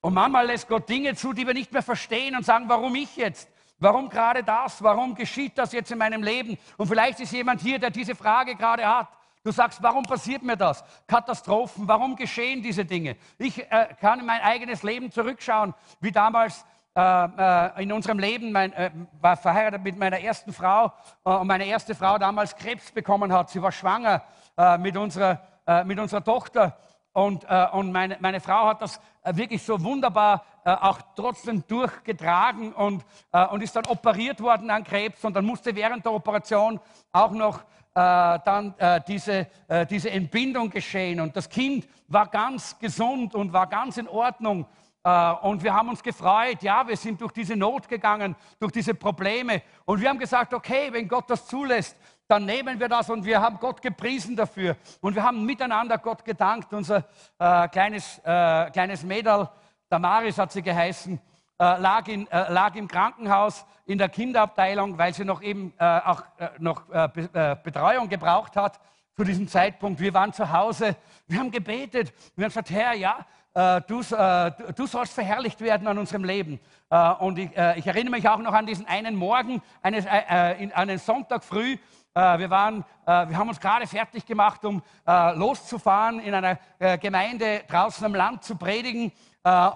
Und manchmal lässt Gott Dinge zu, die wir nicht mehr verstehen und sagen, warum ich jetzt? Warum gerade das? Warum geschieht das jetzt in meinem Leben? Und vielleicht ist jemand hier, der diese Frage gerade hat. Du sagst, warum passiert mir das? Katastrophen, warum geschehen diese Dinge? Ich äh, kann in mein eigenes Leben zurückschauen, wie damals äh, äh, in unserem Leben, mein, äh, war verheiratet mit meiner ersten Frau äh, und meine erste Frau damals Krebs bekommen hat. Sie war schwanger äh, mit, unserer, mit unserer Tochter und, und meine, meine, Frau hat das wirklich so wunderbar auch trotzdem durchgetragen und, und ist dann operiert worden an Krebs und dann musste während der Operation auch noch dann diese, diese Entbindung geschehen. Und das Kind war ganz gesund und war ganz in Ordnung. Äh, und wir haben uns gefreut, ja, wir sind durch diese Not gegangen, durch diese Probleme. Und wir haben gesagt, okay, wenn Gott das zulässt, dann nehmen wir das und wir haben Gott gepriesen dafür. Und wir haben miteinander Gott gedankt. Unser äh, kleines, äh, kleines Mädel, Damaris hat sie geheißen, äh, lag, in, äh, lag, im Krankenhaus in der Kinderabteilung, weil sie noch eben äh, auch noch Be Betreuung gebraucht hat zu diesem Zeitpunkt. Wir waren zu Hause, wir haben gebetet, wir haben gesagt, Herr, ja, äh, du, äh, du, sollst verherrlicht werden an unserem Leben. Äh, und ich, äh, ich, erinnere mich auch noch an diesen einen Morgen, eines, äh, äh, in, einen Sonntag früh. Wir, waren, wir haben uns gerade fertig gemacht, um loszufahren, in einer Gemeinde draußen am Land zu predigen.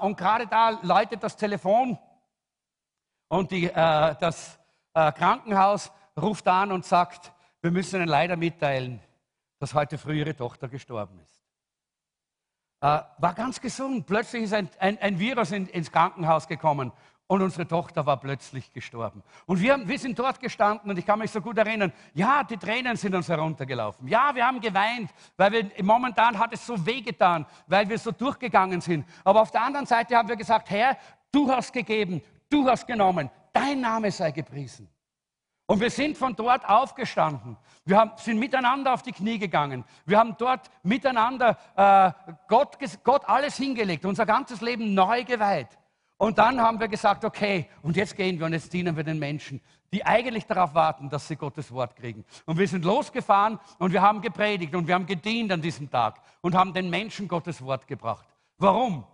und gerade da läutet das Telefon und die, das Krankenhaus ruft an und sagt, wir müssen Ihnen leider mitteilen, dass heute früh Ihre Tochter gestorben ist äh, war ganz gesund. Plötzlich ist ein, ein, ein Virus in, ins Krankenhaus gekommen und unsere Tochter war plötzlich gestorben. Und wir, wir sind dort gestanden und ich kann mich so gut erinnern, ja, die Tränen sind uns heruntergelaufen. Ja, wir haben geweint, weil wir, momentan hat es so wehgetan, weil wir so durchgegangen sind. Aber auf der anderen Seite haben wir gesagt, Herr, du hast gegeben, du hast genommen, dein Name sei gepriesen. Und wir sind von dort aufgestanden. Wir haben, sind miteinander auf die Knie gegangen. Wir haben dort miteinander äh, Gott, Gott alles hingelegt, unser ganzes Leben neu geweiht. Und dann haben wir gesagt, okay, und jetzt gehen wir und jetzt dienen wir den Menschen, die eigentlich darauf warten, dass sie Gottes Wort kriegen. Und wir sind losgefahren und wir haben gepredigt und wir haben gedient an diesem Tag und haben den Menschen Gottes Wort gebracht. Warum?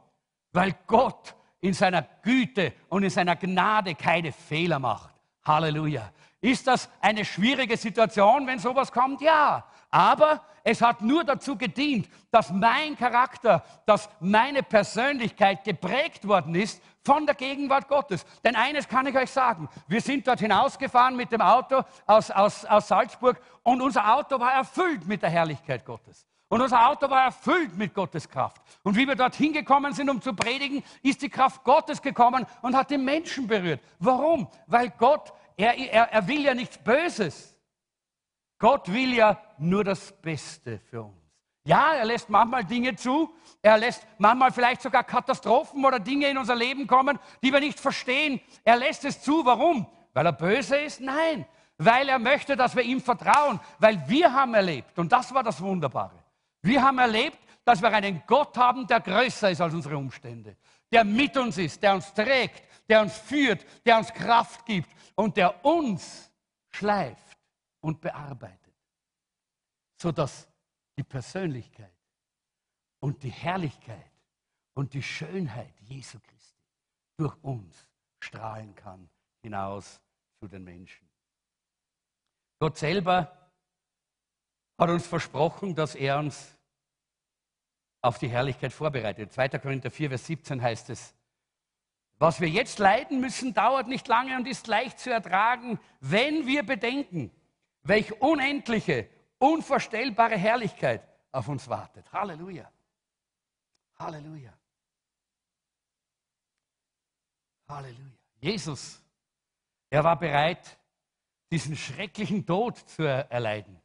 Weil Gott in seiner Güte und in seiner Gnade keine Fehler macht. Halleluja. Ist das eine schwierige Situation, wenn sowas kommt? Ja. Aber es hat nur dazu gedient, dass mein Charakter, dass meine Persönlichkeit geprägt worden ist von der Gegenwart Gottes. Denn eines kann ich euch sagen, wir sind dort hinausgefahren mit dem Auto aus, aus, aus Salzburg und unser Auto war erfüllt mit der Herrlichkeit Gottes. Und unser Auto war erfüllt mit Gottes Kraft. Und wie wir dort hingekommen sind, um zu predigen, ist die Kraft Gottes gekommen und hat den Menschen berührt. Warum? Weil Gott er, er, er will ja nichts Böses. Gott will ja nur das Beste für uns. Ja, er lässt manchmal Dinge zu, er lässt manchmal vielleicht sogar Katastrophen oder Dinge in unser Leben kommen, die wir nicht verstehen. Er lässt es zu. Warum? Weil er böse ist? Nein, weil er möchte, dass wir ihm vertrauen, weil wir haben erlebt, und das war das Wunderbare, wir haben erlebt, dass wir einen Gott haben, der größer ist als unsere Umstände, der mit uns ist, der uns trägt, der uns führt, der uns Kraft gibt und der uns schleift und bearbeitet, sodass die Persönlichkeit und die Herrlichkeit und die Schönheit Jesu Christi durch uns strahlen kann hinaus zu den Menschen. Gott selber hat uns versprochen, dass er uns auf die Herrlichkeit vorbereitet. 2. Korinther 4, Vers 17 heißt es, was wir jetzt leiden müssen, dauert nicht lange und ist leicht zu ertragen, wenn wir bedenken, welch unendliche, unvorstellbare Herrlichkeit auf uns wartet. Halleluja. Halleluja. Halleluja. Jesus, er war bereit, diesen schrecklichen Tod zu erleiden.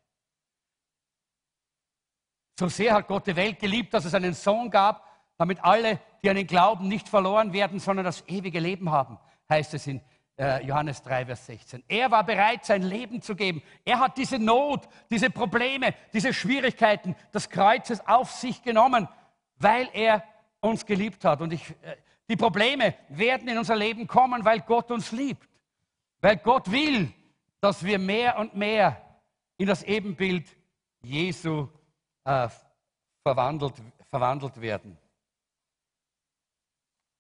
So sehr hat Gott die Welt geliebt, dass es einen Sohn gab, damit alle, die an den Glauben nicht verloren werden, sondern das ewige Leben haben, heißt es in Johannes 3, Vers 16. Er war bereit, sein Leben zu geben. Er hat diese Not, diese Probleme, diese Schwierigkeiten des Kreuzes auf sich genommen, weil er uns geliebt hat. Und ich, äh, die Probleme werden in unser Leben kommen, weil Gott uns liebt. Weil Gott will, dass wir mehr und mehr in das Ebenbild Jesu äh, verwandelt, verwandelt werden.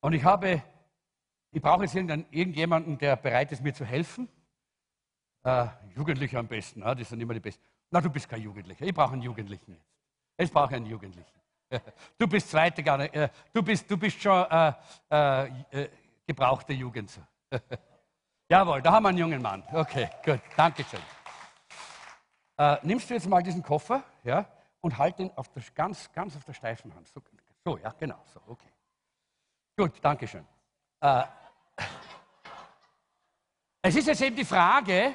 Und ich habe, ich brauche jetzt irgendjemanden, der bereit ist, mir zu helfen. Äh, Jugendliche am besten, ne? die sind immer die Besten. Na, du bist kein Jugendlicher. Ich brauche einen Jugendlichen jetzt. Jetzt brauche ich einen Jugendlichen. Du bist zweite gar nicht. Äh, du bist, du bist schon äh, äh, äh gebrauchte Jugend. Jawohl, da haben wir einen jungen Mann. Okay, gut, danke schön. Äh, nimmst du jetzt mal diesen Koffer ja, und halt ihn auf der, ganz, ganz auf der steifen Hand. So, so, ja, genau, so, okay. Gut, danke schön. Äh, es ist jetzt eben die Frage,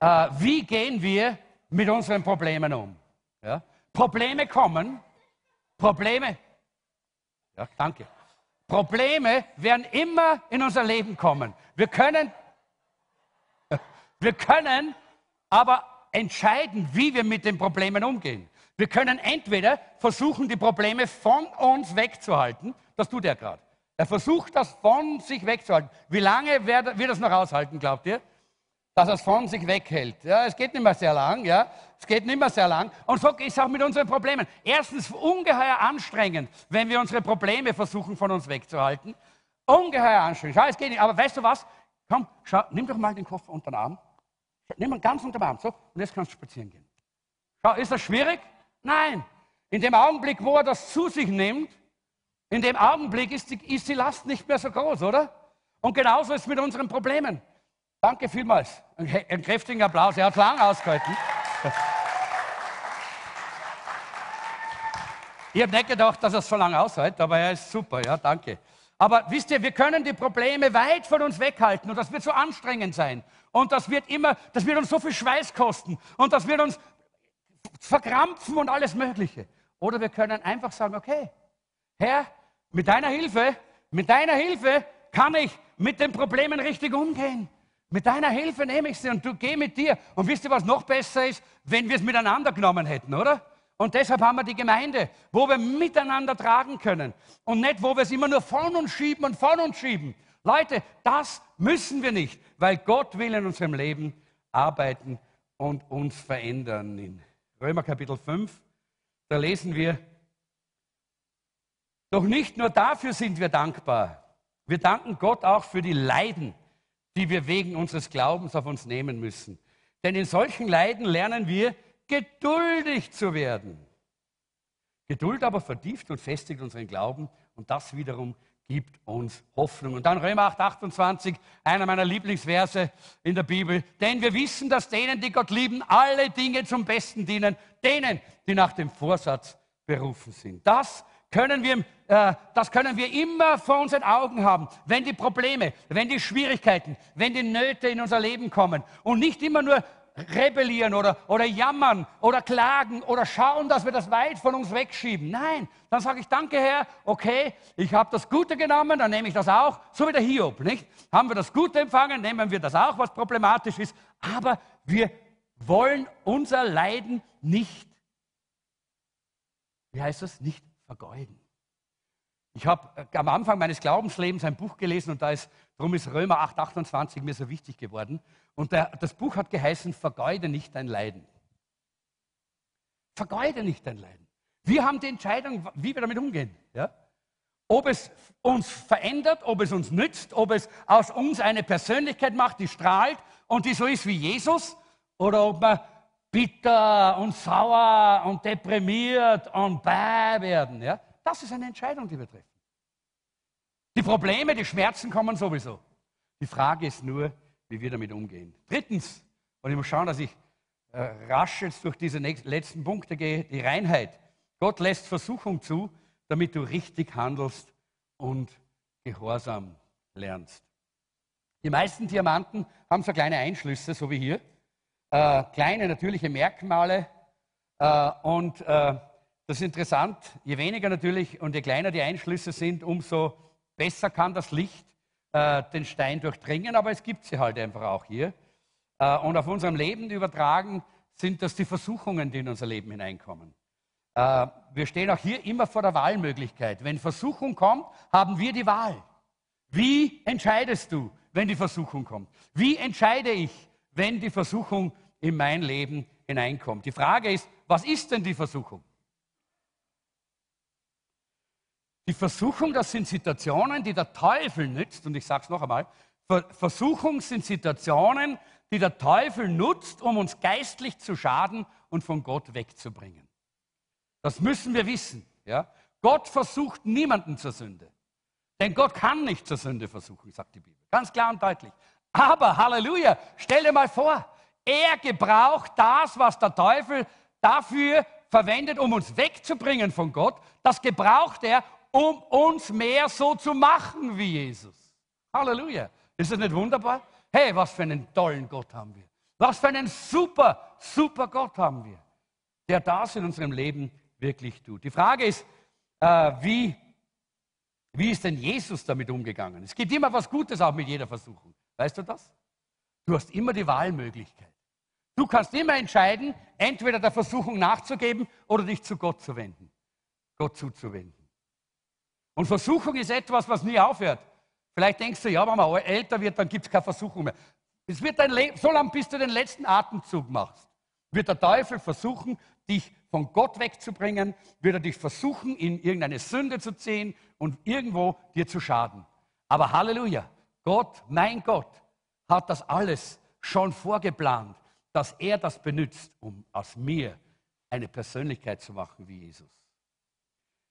äh, wie gehen wir mit unseren Problemen um? Ja? Probleme kommen, Probleme, ja, danke. Probleme werden immer in unser Leben kommen. Wir können, wir können aber entscheiden, wie wir mit den Problemen umgehen. Wir können entweder versuchen, die Probleme von uns wegzuhalten. Das tut er gerade. Er versucht, das von sich wegzuhalten. Wie lange wird er das noch aushalten, glaubt ihr? dass er es von sich weghält. Ja, es geht nicht mehr sehr lang, ja. Es geht nicht mehr sehr lang. Und so ist es auch mit unseren Problemen. Erstens ungeheuer anstrengend, wenn wir unsere Probleme versuchen von uns wegzuhalten. Ungeheuer anstrengend. Schau, es geht nicht. Aber weißt du was? Komm, schau, nimm doch mal den Koffer unter den Arm. Nimm ihn ganz unter den Arm. So, und jetzt kannst du spazieren gehen. Schau, ist das schwierig? Nein. In dem Augenblick, wo er das zu sich nimmt, in dem Augenblick ist die, ist die Last nicht mehr so groß, oder? Und genauso ist es mit unseren Problemen. Danke vielmals. Einen kräftigen Applaus. Er hat lang ausgehalten. Ich habe nicht gedacht, dass er es so lange aushält, aber er ist super. Ja, danke. Aber wisst ihr, wir können die Probleme weit von uns weghalten und das wird so anstrengend sein. Und das wird immer, das wird uns so viel Schweiß kosten und das wird uns verkrampfen und alles Mögliche. Oder wir können einfach sagen, okay, Herr, mit deiner Hilfe, mit deiner Hilfe kann ich mit den Problemen richtig umgehen. Mit deiner Hilfe nehme ich sie und du geh mit dir. Und wisst ihr, was noch besser ist? Wenn wir es miteinander genommen hätten, oder? Und deshalb haben wir die Gemeinde, wo wir miteinander tragen können. Und nicht, wo wir es immer nur von uns schieben und von uns schieben. Leute, das müssen wir nicht, weil Gott will in unserem Leben arbeiten und uns verändern. In Römer Kapitel 5, da lesen wir, doch nicht nur dafür sind wir dankbar. Wir danken Gott auch für die Leiden, die wir wegen unseres Glaubens auf uns nehmen müssen. Denn in solchen Leiden lernen wir, geduldig zu werden. Geduld aber vertieft und festigt unseren Glauben und das wiederum gibt uns Hoffnung. Und dann Römer 8, 28, einer meiner Lieblingsverse in der Bibel. Denn wir wissen, dass denen, die Gott lieben, alle Dinge zum Besten dienen, denen, die nach dem Vorsatz berufen sind. Das können wir äh, das können wir immer vor unseren Augen haben, wenn die Probleme, wenn die Schwierigkeiten, wenn die Nöte in unser Leben kommen und nicht immer nur rebellieren oder, oder jammern oder klagen oder schauen, dass wir das weit von uns wegschieben. Nein, dann sage ich, danke Herr, okay, ich habe das Gute genommen, dann nehme ich das auch, so wie der Hiob, nicht? Haben wir das Gute empfangen, nehmen wir das auch, was problematisch ist, aber wir wollen unser Leiden nicht, wie heißt das, nicht vergeuden. Ich habe äh, am Anfang meines Glaubenslebens ein Buch gelesen und da ist, darum ist Römer 8, 28 mir so wichtig geworden. Und der, das Buch hat geheißen, vergeude nicht dein Leiden. Vergeude nicht dein Leiden. Wir haben die Entscheidung, wie wir damit umgehen. Ja? Ob es uns verändert, ob es uns nützt, ob es aus uns eine Persönlichkeit macht, die strahlt und die so ist wie Jesus, oder ob wir bitter und sauer und deprimiert und bäh werden. Ja? Das ist eine Entscheidung, die wir treffen. Die Probleme, die Schmerzen kommen sowieso. Die Frage ist nur, wie wir damit umgehen. Drittens, und ich muss schauen, dass ich äh, rasch jetzt durch diese letzten Punkte gehe, die Reinheit. Gott lässt Versuchung zu, damit du richtig handelst und Gehorsam lernst. Die meisten Diamanten haben so kleine Einschlüsse, so wie hier. Äh, kleine natürliche Merkmale. Äh, und äh, das ist interessant, je weniger natürlich und je kleiner die Einschlüsse sind, umso besser kann das Licht äh, den Stein durchdringen, aber es gibt sie halt einfach auch hier. Äh, und auf unserem Leben übertragen sind das die Versuchungen, die in unser Leben hineinkommen. Äh, wir stehen auch hier immer vor der Wahlmöglichkeit. Wenn Versuchung kommt, haben wir die Wahl. Wie entscheidest du, wenn die Versuchung kommt? Wie entscheide ich, wenn die Versuchung in mein Leben hineinkommt? Die Frage ist, was ist denn die Versuchung? Die Versuchung, das sind Situationen, die der Teufel nützt, und ich sage es noch einmal, Versuchung sind Situationen, die der Teufel nutzt, um uns geistlich zu schaden und von Gott wegzubringen. Das müssen wir wissen. Ja? Gott versucht niemanden zur Sünde. Denn Gott kann nicht zur Sünde versuchen, sagt die Bibel. Ganz klar und deutlich. Aber, Halleluja, stell dir mal vor, er gebraucht das, was der Teufel dafür verwendet, um uns wegzubringen von Gott. Das gebraucht er, um uns mehr so zu machen wie Jesus. Halleluja. Ist das nicht wunderbar? Hey, was für einen tollen Gott haben wir. Was für einen super, super Gott haben wir, der das in unserem Leben wirklich tut. Die Frage ist, äh, wie, wie ist denn Jesus damit umgegangen? Es gibt immer was Gutes auch mit jeder Versuchung. Weißt du das? Du hast immer die Wahlmöglichkeit. Du kannst immer entscheiden, entweder der Versuchung nachzugeben oder dich zu Gott zu wenden, Gott zuzuwenden. Und Versuchung ist etwas, was nie aufhört. Vielleicht denkst du, ja, wenn man älter wird, dann gibt es keine Versuchung mehr. Es wird dein Leben, so lange bis du den letzten Atemzug machst, wird der Teufel versuchen, dich von Gott wegzubringen, wird er dich versuchen, in irgendeine Sünde zu ziehen und irgendwo dir zu schaden. Aber Halleluja, Gott, mein Gott, hat das alles schon vorgeplant, dass er das benutzt, um aus mir eine Persönlichkeit zu machen wie Jesus.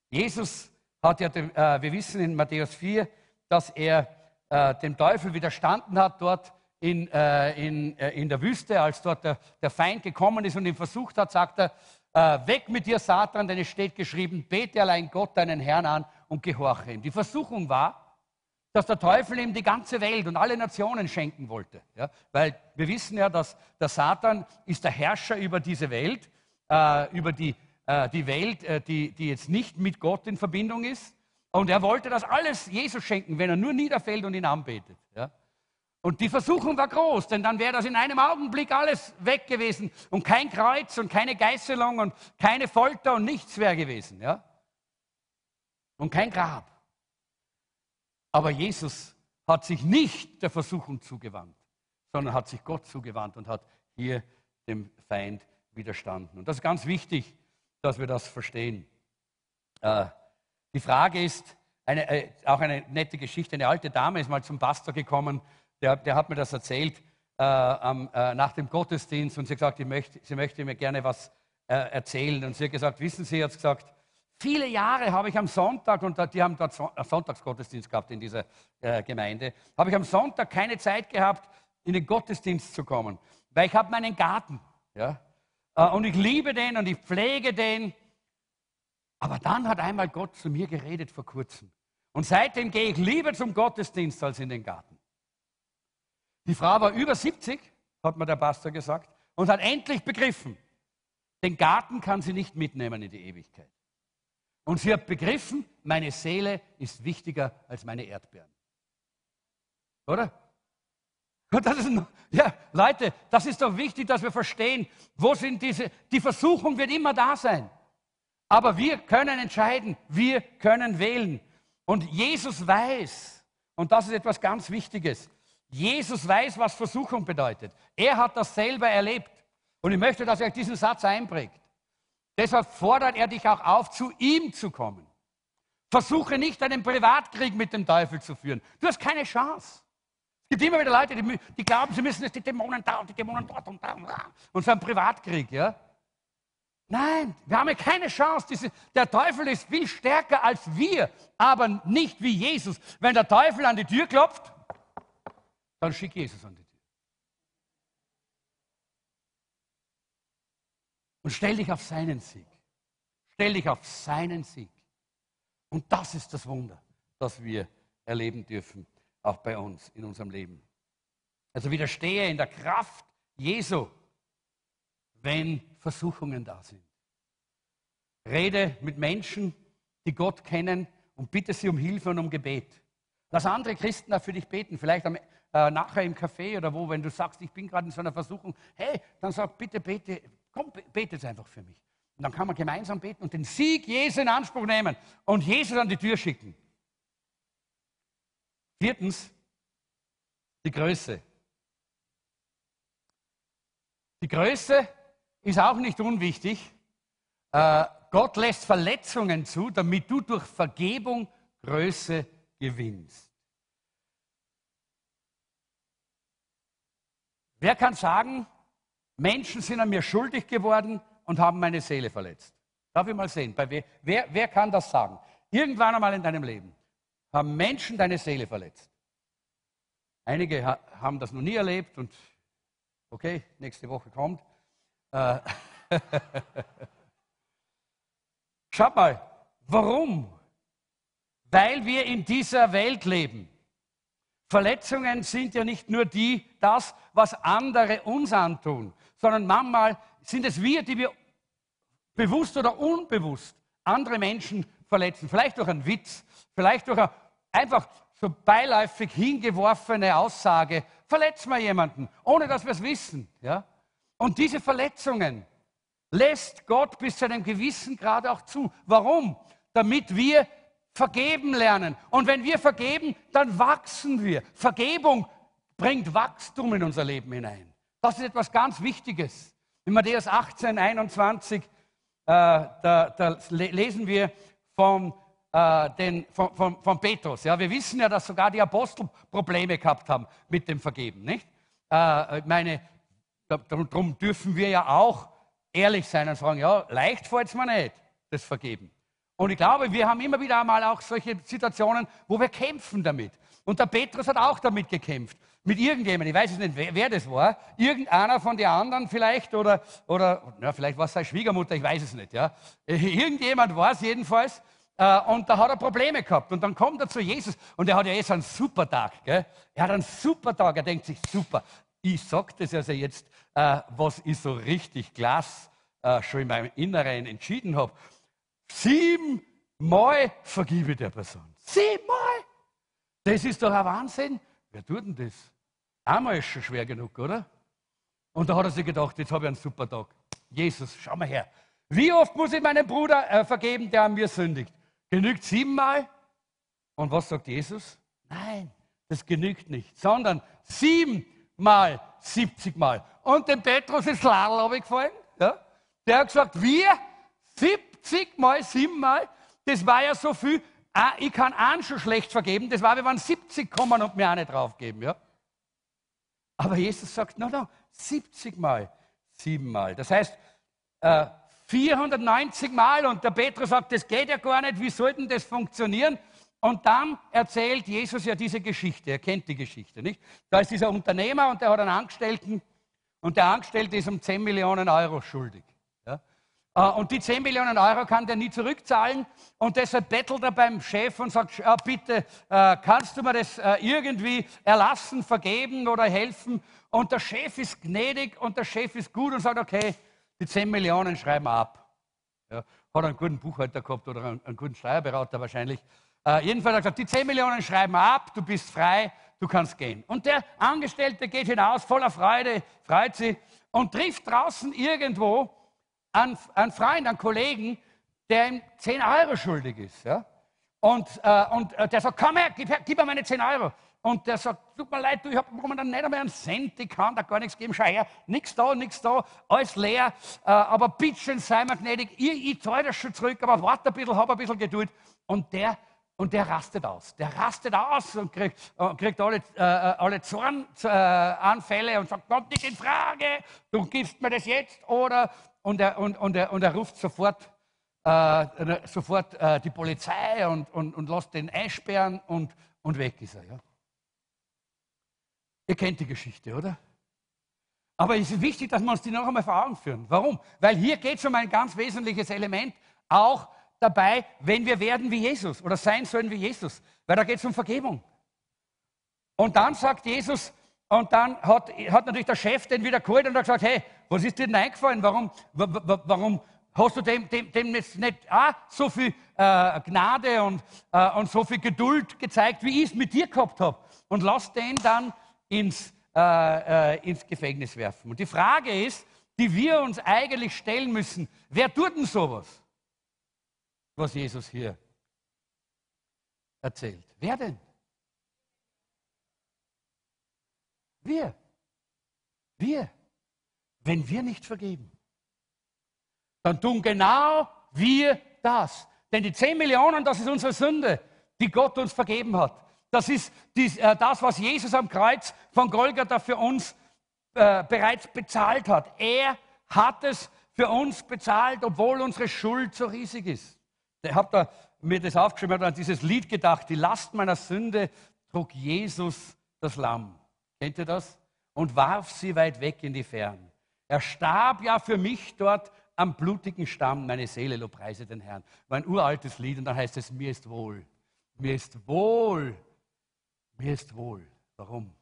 Jesus hat ja, äh, wir wissen in Matthäus 4, dass er äh, dem Teufel widerstanden hat dort in, äh, in, äh, in der Wüste, als dort der, der, Feind gekommen ist und ihn versucht hat, sagt er, äh, weg mit dir, Satan, denn es steht geschrieben, bete allein Gott, deinen Herrn an und gehorche ihm. Die Versuchung war, dass der Teufel ihm die ganze Welt und alle Nationen schenken wollte. Ja? Weil wir wissen ja, dass der Satan ist der Herrscher über diese Welt, äh, über die äh, die Welt, äh, die, die jetzt nicht mit Gott in Verbindung ist. Und er wollte das alles Jesus schenken, wenn er nur niederfällt und ihn anbetet. Ja? Und die Versuchung war groß, denn dann wäre das in einem Augenblick alles weg gewesen und kein Kreuz und keine Geißelung und keine Folter und nichts wäre gewesen. Ja? Und kein Grab. Aber Jesus hat sich nicht der Versuchung zugewandt, sondern hat sich Gott zugewandt und hat hier dem Feind widerstanden. Und das ist ganz wichtig, dass wir das verstehen. Äh, die Frage ist, eine, äh, auch eine nette Geschichte, eine alte Dame ist mal zum Pastor gekommen, der, der hat mir das erzählt äh, am, äh, nach dem Gottesdienst und sie hat gesagt, möchte, sie möchte mir gerne was äh, erzählen. Und sie hat gesagt, wissen Sie, hat gesagt, viele Jahre habe ich am Sonntag, und die haben dort äh, Sonntagsgottesdienst gehabt in dieser Gemeinde, habe ich am Sonntag keine Zeit gehabt, in den Gottesdienst zu kommen, weil ich habe meinen Garten. Ja? Äh, und ich liebe den und ich pflege den. Aber dann hat einmal Gott zu mir geredet vor kurzem. Und seitdem gehe ich lieber zum Gottesdienst als in den Garten. Die Frau war über 70, hat mir der Pastor gesagt, und hat endlich begriffen, den Garten kann sie nicht mitnehmen in die Ewigkeit. Und sie hat begriffen, meine Seele ist wichtiger als meine Erdbeeren. Oder? Das ist, ja, Leute, das ist doch wichtig, dass wir verstehen, wo sind diese, die Versuchung wird immer da sein. Aber wir können entscheiden, wir können wählen. Und Jesus weiß, und das ist etwas ganz Wichtiges, Jesus weiß, was Versuchung bedeutet. Er hat das selber erlebt. Und ich möchte, dass ihr euch diesen Satz einprägt. Deshalb fordert er dich auch auf, zu ihm zu kommen. Versuche nicht einen Privatkrieg mit dem Teufel zu führen. Du hast keine Chance. Gibt immer wieder Leute, die, die glauben, sie müssen jetzt die Dämonen da und die Dämonen dort und da und da. Und so ein Privatkrieg, ja. Nein, wir haben keine Chance. Diese, der Teufel ist viel stärker als wir, aber nicht wie Jesus. Wenn der Teufel an die Tür klopft, dann schick Jesus an die Tür. Und stell dich auf seinen Sieg. Stell dich auf seinen Sieg. Und das ist das Wunder, das wir erleben dürfen, auch bei uns in unserem Leben. Also widerstehe in der Kraft Jesu, wenn Versuchungen da sind. Rede mit Menschen, die Gott kennen und bitte sie um Hilfe und um Gebet. Lass andere Christen auch für dich beten, vielleicht am, äh, nachher im Café oder wo, wenn du sagst, ich bin gerade in so einer Versuchung, hey, dann sag bitte, bete, komm, bete einfach für mich. Und dann kann man gemeinsam beten und den Sieg Jesu in Anspruch nehmen und Jesus an die Tür schicken. Viertens, die Größe. Die Größe ist auch nicht unwichtig. Äh, Gott lässt Verletzungen zu, damit du durch Vergebung Größe gewinnst. Wer kann sagen, Menschen sind an mir schuldig geworden und haben meine Seele verletzt? Darf ich mal sehen, wer, wer, wer kann das sagen? Irgendwann einmal in deinem Leben haben Menschen deine Seele verletzt. Einige ha haben das noch nie erlebt und okay, nächste Woche kommt. Äh, Schaut mal, warum? Weil wir in dieser Welt leben. Verletzungen sind ja nicht nur die, das, was andere uns antun, sondern manchmal sind es wir, die wir bewusst oder unbewusst andere Menschen verletzen. Vielleicht durch einen Witz, vielleicht durch eine einfach so beiläufig hingeworfene Aussage, verletzen wir jemanden, ohne dass wir es wissen. Ja? Und diese Verletzungen, lässt Gott bis zu einem gewissen Grad auch zu. Warum? Damit wir vergeben lernen. Und wenn wir vergeben, dann wachsen wir. Vergebung bringt Wachstum in unser Leben hinein. Das ist etwas ganz Wichtiges. In Matthäus 18, 21, äh, da, da, lesen wir vom, äh, den, von, von, von, Petrus. Ja, wir wissen ja, dass sogar die Apostel Probleme gehabt haben mit dem Vergeben. Nicht? Äh, meine, darum dürfen wir ja auch ehrlich sein und sagen, ja, leicht fällt es mir nicht, das Vergeben. Und ich glaube, wir haben immer wieder einmal auch solche Situationen, wo wir kämpfen damit. Und der Petrus hat auch damit gekämpft. Mit irgendjemandem, ich weiß jetzt nicht, wer, wer das war. Irgendeiner von den anderen vielleicht oder, oder ja, vielleicht war es seine Schwiegermutter, ich weiß es nicht. Ja. Irgendjemand war es jedenfalls. Äh, und da hat er Probleme gehabt. Und dann kommt er zu Jesus und er hat ja jetzt einen super Tag. Gell? Er hat einen super Tag. Er denkt sich, super, ich sage das also jetzt, äh, was ich so richtig Glas äh, schon in meinem Inneren entschieden habe. Siebenmal vergebe ich der Person. Siebenmal! Das ist doch ein Wahnsinn. Wer tut denn das? Einmal ist schon schwer genug, oder? Und da hat er sich gedacht, jetzt habe ich einen super Tag. Jesus, schau mal her. Wie oft muss ich meinem Bruder äh, vergeben, der an mir sündigt? Genügt siebenmal? Und was sagt Jesus? Nein, das genügt nicht, sondern sieben mal 70 Mal. Und dem Petrus ist Ladel gefallen. Ja? Der hat gesagt, wir 70 mal 7 Mal, das war ja so viel. Ah, ich kann einen schon schlecht vergeben. Das war, wir waren 70 kommen und mir eine draufgeben. Ja? Aber Jesus sagt, no, no, 70 Mal 7 Mal. Das heißt, äh, 490 Mal. Und der Petrus sagt, das geht ja gar nicht. Wie soll denn das funktionieren? Und dann erzählt Jesus ja diese Geschichte. Er kennt die Geschichte, nicht? Da ist dieser Unternehmer und der hat einen Angestellten und der Angestellte ist um 10 Millionen Euro schuldig. Ja? Äh, und die 10 Millionen Euro kann der nie zurückzahlen und deshalb bettelt er beim Chef und sagt, ah, bitte, äh, kannst du mir das irgendwie erlassen, vergeben oder helfen? Und der Chef ist gnädig und der Chef ist gut und sagt, okay, die 10 Millionen schreiben wir ab. Ja? Hat einen guten Buchhalter gehabt oder einen, einen guten Steuerberater wahrscheinlich. Äh, jedenfalls hat er gesagt, die 10 Millionen schreiben wir ab, du bist frei, du kannst gehen. Und der Angestellte geht hinaus, voller Freude, freut sich und trifft draußen irgendwo einen, einen Freund, einen Kollegen, der ihm 10 Euro schuldig ist. Ja? Und, äh, und äh, der sagt, komm her, gib, her, gib mir meine 10 Euro. Und der sagt, tut mir leid, du, ich habe momentan nicht einmal einen Cent, ich kann da gar nichts geben, schau her, nichts da, nichts da, alles leer, äh, aber bitte sei mir gnädig, ich, ich zahle das schon zurück, aber warte ein bisschen, hab ein bisschen Geduld. Und der, und der rastet aus. Der rastet aus und kriegt, äh, kriegt alle, äh, alle Zornanfälle und sagt, kommt nicht in Frage, du gibst mir das jetzt oder, und er, und, und er, und er ruft sofort, äh, sofort äh, die Polizei und, und, und lässt den einsperren und, und weg ist er. Ja? Ihr kennt die Geschichte, oder? Aber es ist wichtig, dass wir uns die noch einmal vor Augen führen. Warum? Weil hier geht es um ein ganz wesentliches Element, auch dabei, wenn wir werden wie Jesus oder sein sollen wie Jesus. Weil da geht es um Vergebung. Und dann sagt Jesus, und dann hat, hat natürlich der Chef den wieder geholt und hat gesagt, hey, was ist dir denn eingefallen? Warum, warum hast du dem, dem, dem jetzt nicht ah, so viel äh, Gnade und, äh, und so viel Geduld gezeigt, wie ich es mit dir gehabt habe? Und lass den dann ins, äh, äh, ins Gefängnis werfen. Und die Frage ist, die wir uns eigentlich stellen müssen, wer tut denn sowas, was Jesus hier erzählt? Wer denn? Wir. Wir. Wenn wir nicht vergeben, dann tun genau wir das. Denn die 10 Millionen, das ist unsere Sünde, die Gott uns vergeben hat. Das ist äh, das, was Jesus am Kreuz von Golgatha für uns äh, bereits bezahlt hat. Er hat es für uns bezahlt, obwohl unsere Schuld so riesig ist. Ich habe da mir das aufgeschrieben, habe an dieses Lied gedacht. Die Last meiner Sünde trug Jesus das Lamm. Kennt ihr das? Und warf sie weit weg in die Fern. Er starb ja für mich dort am blutigen Stamm. Meine Seele lobpreise den Herrn. War ein uraltes Lied und da heißt es, mir ist wohl. Mir ist wohl mir ist wohl. Warum?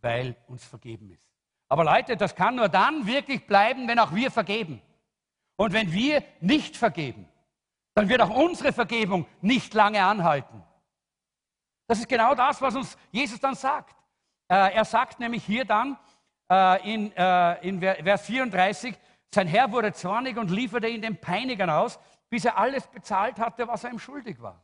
Weil uns vergeben ist. Aber Leute, das kann nur dann wirklich bleiben, wenn auch wir vergeben. Und wenn wir nicht vergeben, dann wird auch unsere Vergebung nicht lange anhalten. Das ist genau das, was uns Jesus dann sagt. Äh, er sagt nämlich hier dann äh, in, äh, in Vers 34, sein Herr wurde zornig und lieferte ihn den Peinigern aus, bis er alles bezahlt hatte, was er ihm schuldig war.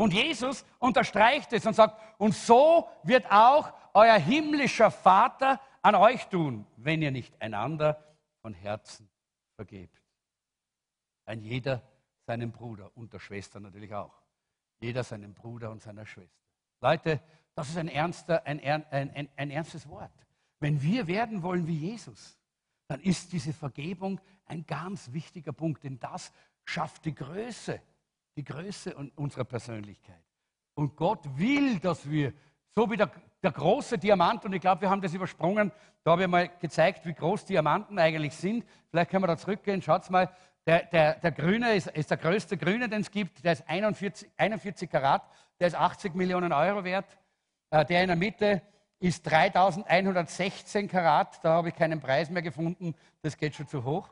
Und Jesus unterstreicht es und sagt, und so wird auch euer himmlischer Vater an euch tun, wenn ihr nicht einander von Herzen vergebt. Ein jeder seinem Bruder und der Schwester natürlich auch. Jeder seinem Bruder und seiner Schwester. Leute, das ist ein, ernster, ein, ein, ein, ein ernstes Wort. Wenn wir werden wollen wie Jesus, dann ist diese Vergebung ein ganz wichtiger Punkt, denn das schafft die Größe die Größe unserer Persönlichkeit. Und Gott will, dass wir, so wie der, der große Diamant, und ich glaube, wir haben das übersprungen, da habe ich mal gezeigt, wie groß Diamanten eigentlich sind. Vielleicht können wir da zurückgehen, schaut mal, der, der, der Grüne ist, ist, der größte Grüne, den es gibt, der ist 41, 41 Karat, der ist 80 Millionen Euro wert. Äh, der in der Mitte ist 3116 Karat, da habe ich keinen Preis mehr gefunden, das geht schon zu hoch.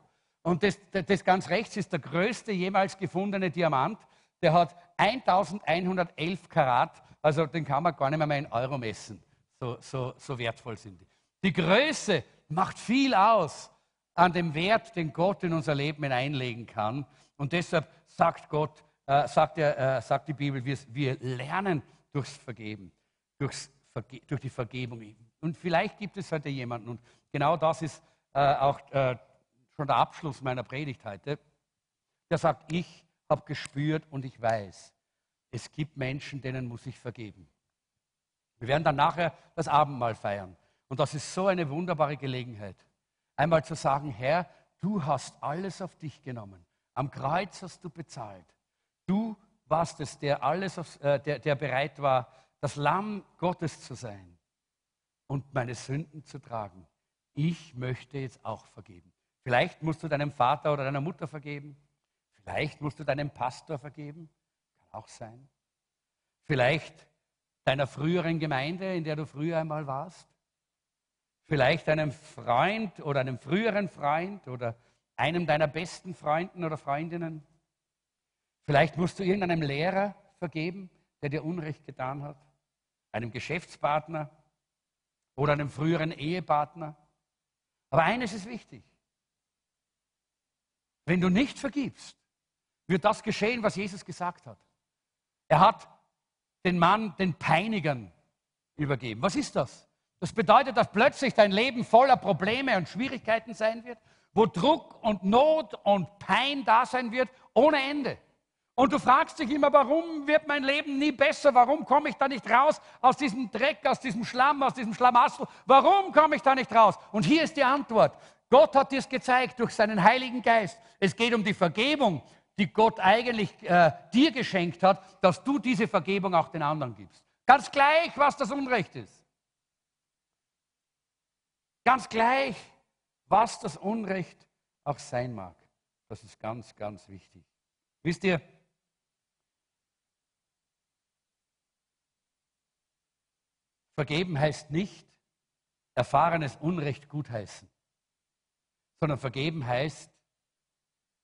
Und das, das ganz rechts ist der größte jemals gefundene Diamant. Der hat 1111 Karat, also den kann man gar nicht mehr in Euro messen. So, so, so wertvoll sind die. Die Größe macht viel aus an dem Wert, den Gott in unser Leben hineinlegen kann. Und deshalb sagt Gott, äh, sagt, er, äh, sagt die Bibel, wir, wir lernen durchs Vergeben, durchs Verge durch die Vergebung. Und vielleicht gibt es heute jemanden, und genau das ist äh, auch äh, schon der Abschluss meiner Predigt heute, der sagt, ich habe gespürt und ich weiß, es gibt Menschen, denen muss ich vergeben. Wir werden dann nachher das Abendmahl feiern. Und das ist so eine wunderbare Gelegenheit, einmal zu sagen, Herr, du hast alles auf dich genommen. Am Kreuz hast du bezahlt. Du warst es, der, alles auf, äh, der, der bereit war, das Lamm Gottes zu sein und meine Sünden zu tragen. Ich möchte jetzt auch vergeben. Vielleicht musst du deinem Vater oder deiner Mutter vergeben. Vielleicht musst du deinem Pastor vergeben. Kann auch sein. Vielleicht deiner früheren Gemeinde, in der du früher einmal warst. Vielleicht einem Freund oder einem früheren Freund oder einem deiner besten Freunden oder Freundinnen. Vielleicht musst du irgendeinem Lehrer vergeben, der dir Unrecht getan hat. Einem Geschäftspartner oder einem früheren Ehepartner. Aber eines ist wichtig. Wenn du nicht vergibst, wird das geschehen, was Jesus gesagt hat. Er hat den Mann den Peinigern übergeben. Was ist das? Das bedeutet, dass plötzlich dein Leben voller Probleme und Schwierigkeiten sein wird, wo Druck und Not und Pein da sein wird, ohne Ende. Und du fragst dich immer, warum wird mein Leben nie besser? Warum komme ich da nicht raus aus diesem Dreck, aus diesem Schlamm, aus diesem Schlamassel? Warum komme ich da nicht raus? Und hier ist die Antwort. Gott hat dir es gezeigt durch seinen Heiligen Geist. Es geht um die Vergebung, die Gott eigentlich äh, dir geschenkt hat, dass du diese Vergebung auch den anderen gibst. Ganz gleich, was das Unrecht ist. Ganz gleich, was das Unrecht auch sein mag. Das ist ganz, ganz wichtig. Wisst ihr, vergeben heißt nicht erfahrenes Unrecht gutheißen, sondern vergeben heißt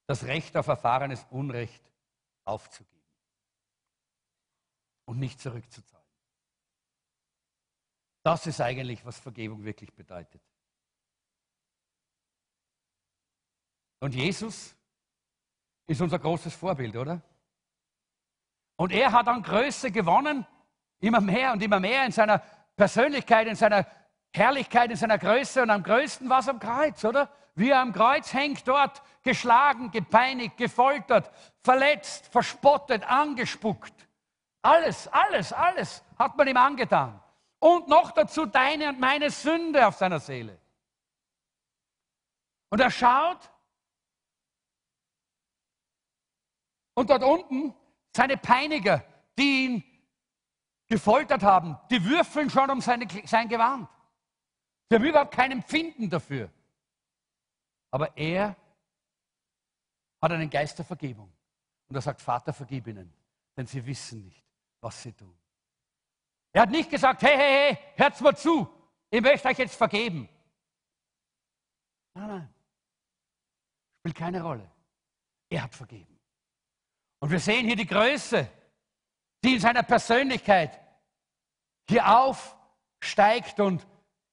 das Recht auf erfahrenes Unrecht aufzugeben und nicht zurückzuzahlen. Das ist eigentlich, was Vergebung wirklich bedeutet. Und Jesus ist unser großes Vorbild, oder? Und er hat an Größe gewonnen, immer mehr und immer mehr in seiner Persönlichkeit, in seiner Herrlichkeit, in seiner Größe. Und am größten war es am Kreuz, oder? Wie er am Kreuz hängt, dort geschlagen, gepeinigt, gefoltert, verletzt, verspottet, angespuckt. Alles, alles, alles hat man ihm angetan. Und noch dazu deine und meine Sünde auf seiner Seele. Und er schaut und dort unten seine Peiniger, die ihn gefoltert haben, die würfeln schon um seine, sein Gewand. Sie haben überhaupt kein Empfinden dafür. Aber er hat einen Geist der Vergebung. Und er sagt, Vater, vergib ihnen, denn sie wissen nicht, was sie tun. Er hat nicht gesagt, hey, hey, hey, hört's mal zu, ich möchte euch jetzt vergeben. Nein, nein, spielt keine Rolle. Er hat vergeben. Und wir sehen hier die Größe, die in seiner Persönlichkeit hier aufsteigt und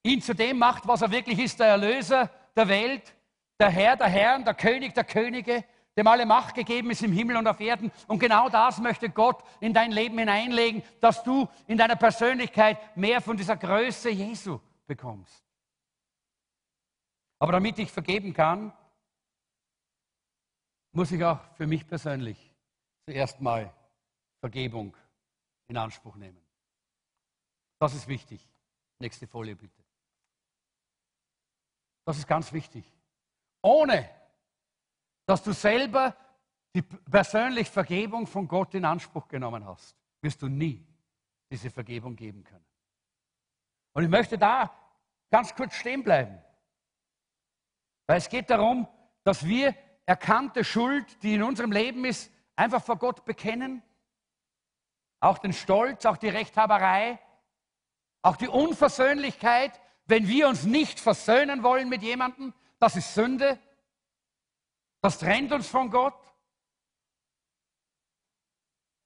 ihn zu dem macht, was er wirklich ist, der Erlöser der Welt, der Herr der Herren, der König der Könige, dem alle Macht gegeben ist im Himmel und auf Erden. Und genau das möchte Gott in dein Leben hineinlegen, dass du in deiner Persönlichkeit mehr von dieser Größe Jesu bekommst. Aber damit ich vergeben kann, muss ich auch für mich persönlich zuerst mal Vergebung in Anspruch nehmen. Das ist wichtig. Nächste Folie bitte. Das ist ganz wichtig. Ohne dass du selber die persönliche Vergebung von Gott in Anspruch genommen hast, wirst du nie diese Vergebung geben können. Und ich möchte da ganz kurz stehen bleiben. Weil es geht darum, dass wir erkannte Schuld, die in unserem Leben ist, einfach vor Gott bekennen. Auch den Stolz, auch die Rechthaberei, auch die Unversöhnlichkeit, wenn wir uns nicht versöhnen wollen mit jemandem, das ist Sünde. Das trennt uns von Gott.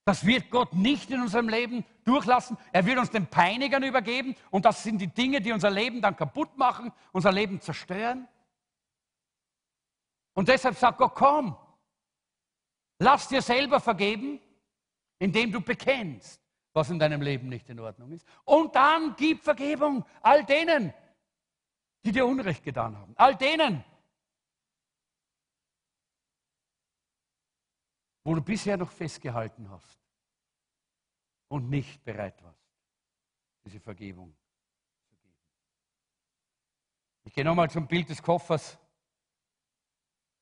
Das wird Gott nicht in unserem Leben durchlassen. Er wird uns den Peinigern übergeben und das sind die Dinge, die unser Leben dann kaputt machen, unser Leben zerstören. Und deshalb sagt Gott, komm, lass dir selber vergeben, indem du bekennst, was in deinem Leben nicht in Ordnung ist. Und dann gib Vergebung all denen, die dir Unrecht getan haben. All denen, wo du bisher noch festgehalten hast und nicht bereit warst, diese Vergebung zu geben. Ich gehe nochmal zum Bild des Koffers.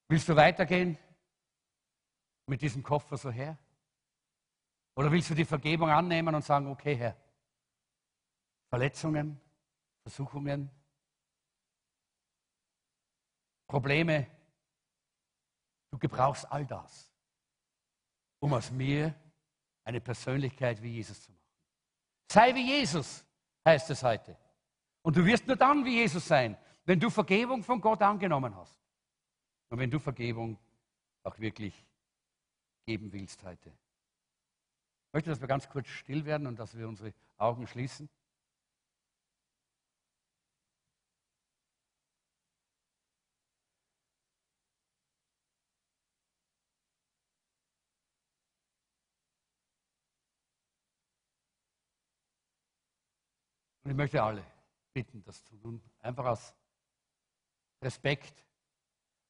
Willst du weitergehen mit diesem Koffer so her? Oder willst du die Vergebung annehmen und sagen, okay, Herr, Verletzungen, Versuchungen, Probleme, du gebrauchst all das um aus mir eine Persönlichkeit wie Jesus zu machen. Sei wie Jesus, heißt es heute. Und du wirst nur dann wie Jesus sein, wenn du Vergebung von Gott angenommen hast. Und wenn du Vergebung auch wirklich geben willst heute. Ich möchte, dass wir ganz kurz still werden und dass wir unsere Augen schließen. Und ich möchte alle bitten, das zu tun. Einfach aus Respekt,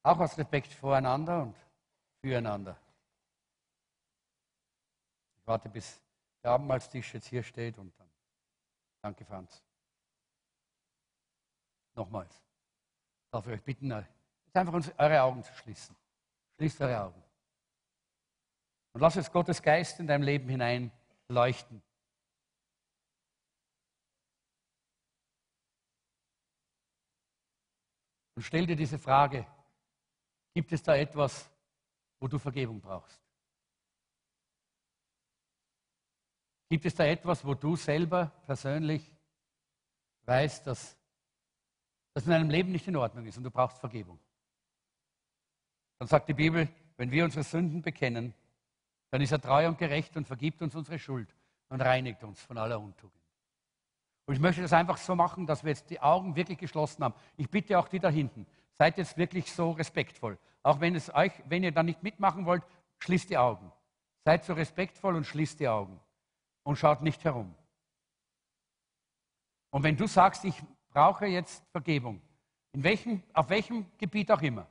auch aus Respekt voreinander und füreinander. Ich warte, bis der Abendmahlstisch jetzt hier steht und dann. Danke, Franz. Nochmals. Darf ich euch bitten, jetzt einfach eure Augen zu schließen. Schließt eure Augen. Und lass es Gottes Geist in dein Leben hinein leuchten. Und stell dir diese Frage, gibt es da etwas, wo du Vergebung brauchst? Gibt es da etwas, wo du selber persönlich weißt, dass das in deinem Leben nicht in Ordnung ist und du brauchst Vergebung? Dann sagt die Bibel, wenn wir unsere Sünden bekennen, dann ist er treu und gerecht und vergibt uns unsere Schuld und reinigt uns von aller Untugend. Und ich möchte das einfach so machen, dass wir jetzt die Augen wirklich geschlossen haben. Ich bitte auch die da hinten, seid jetzt wirklich so respektvoll. Auch wenn, es euch, wenn ihr da nicht mitmachen wollt, schließt die Augen. Seid so respektvoll und schließt die Augen. Und schaut nicht herum. Und wenn du sagst, ich brauche jetzt Vergebung, in welchem, auf welchem Gebiet auch immer.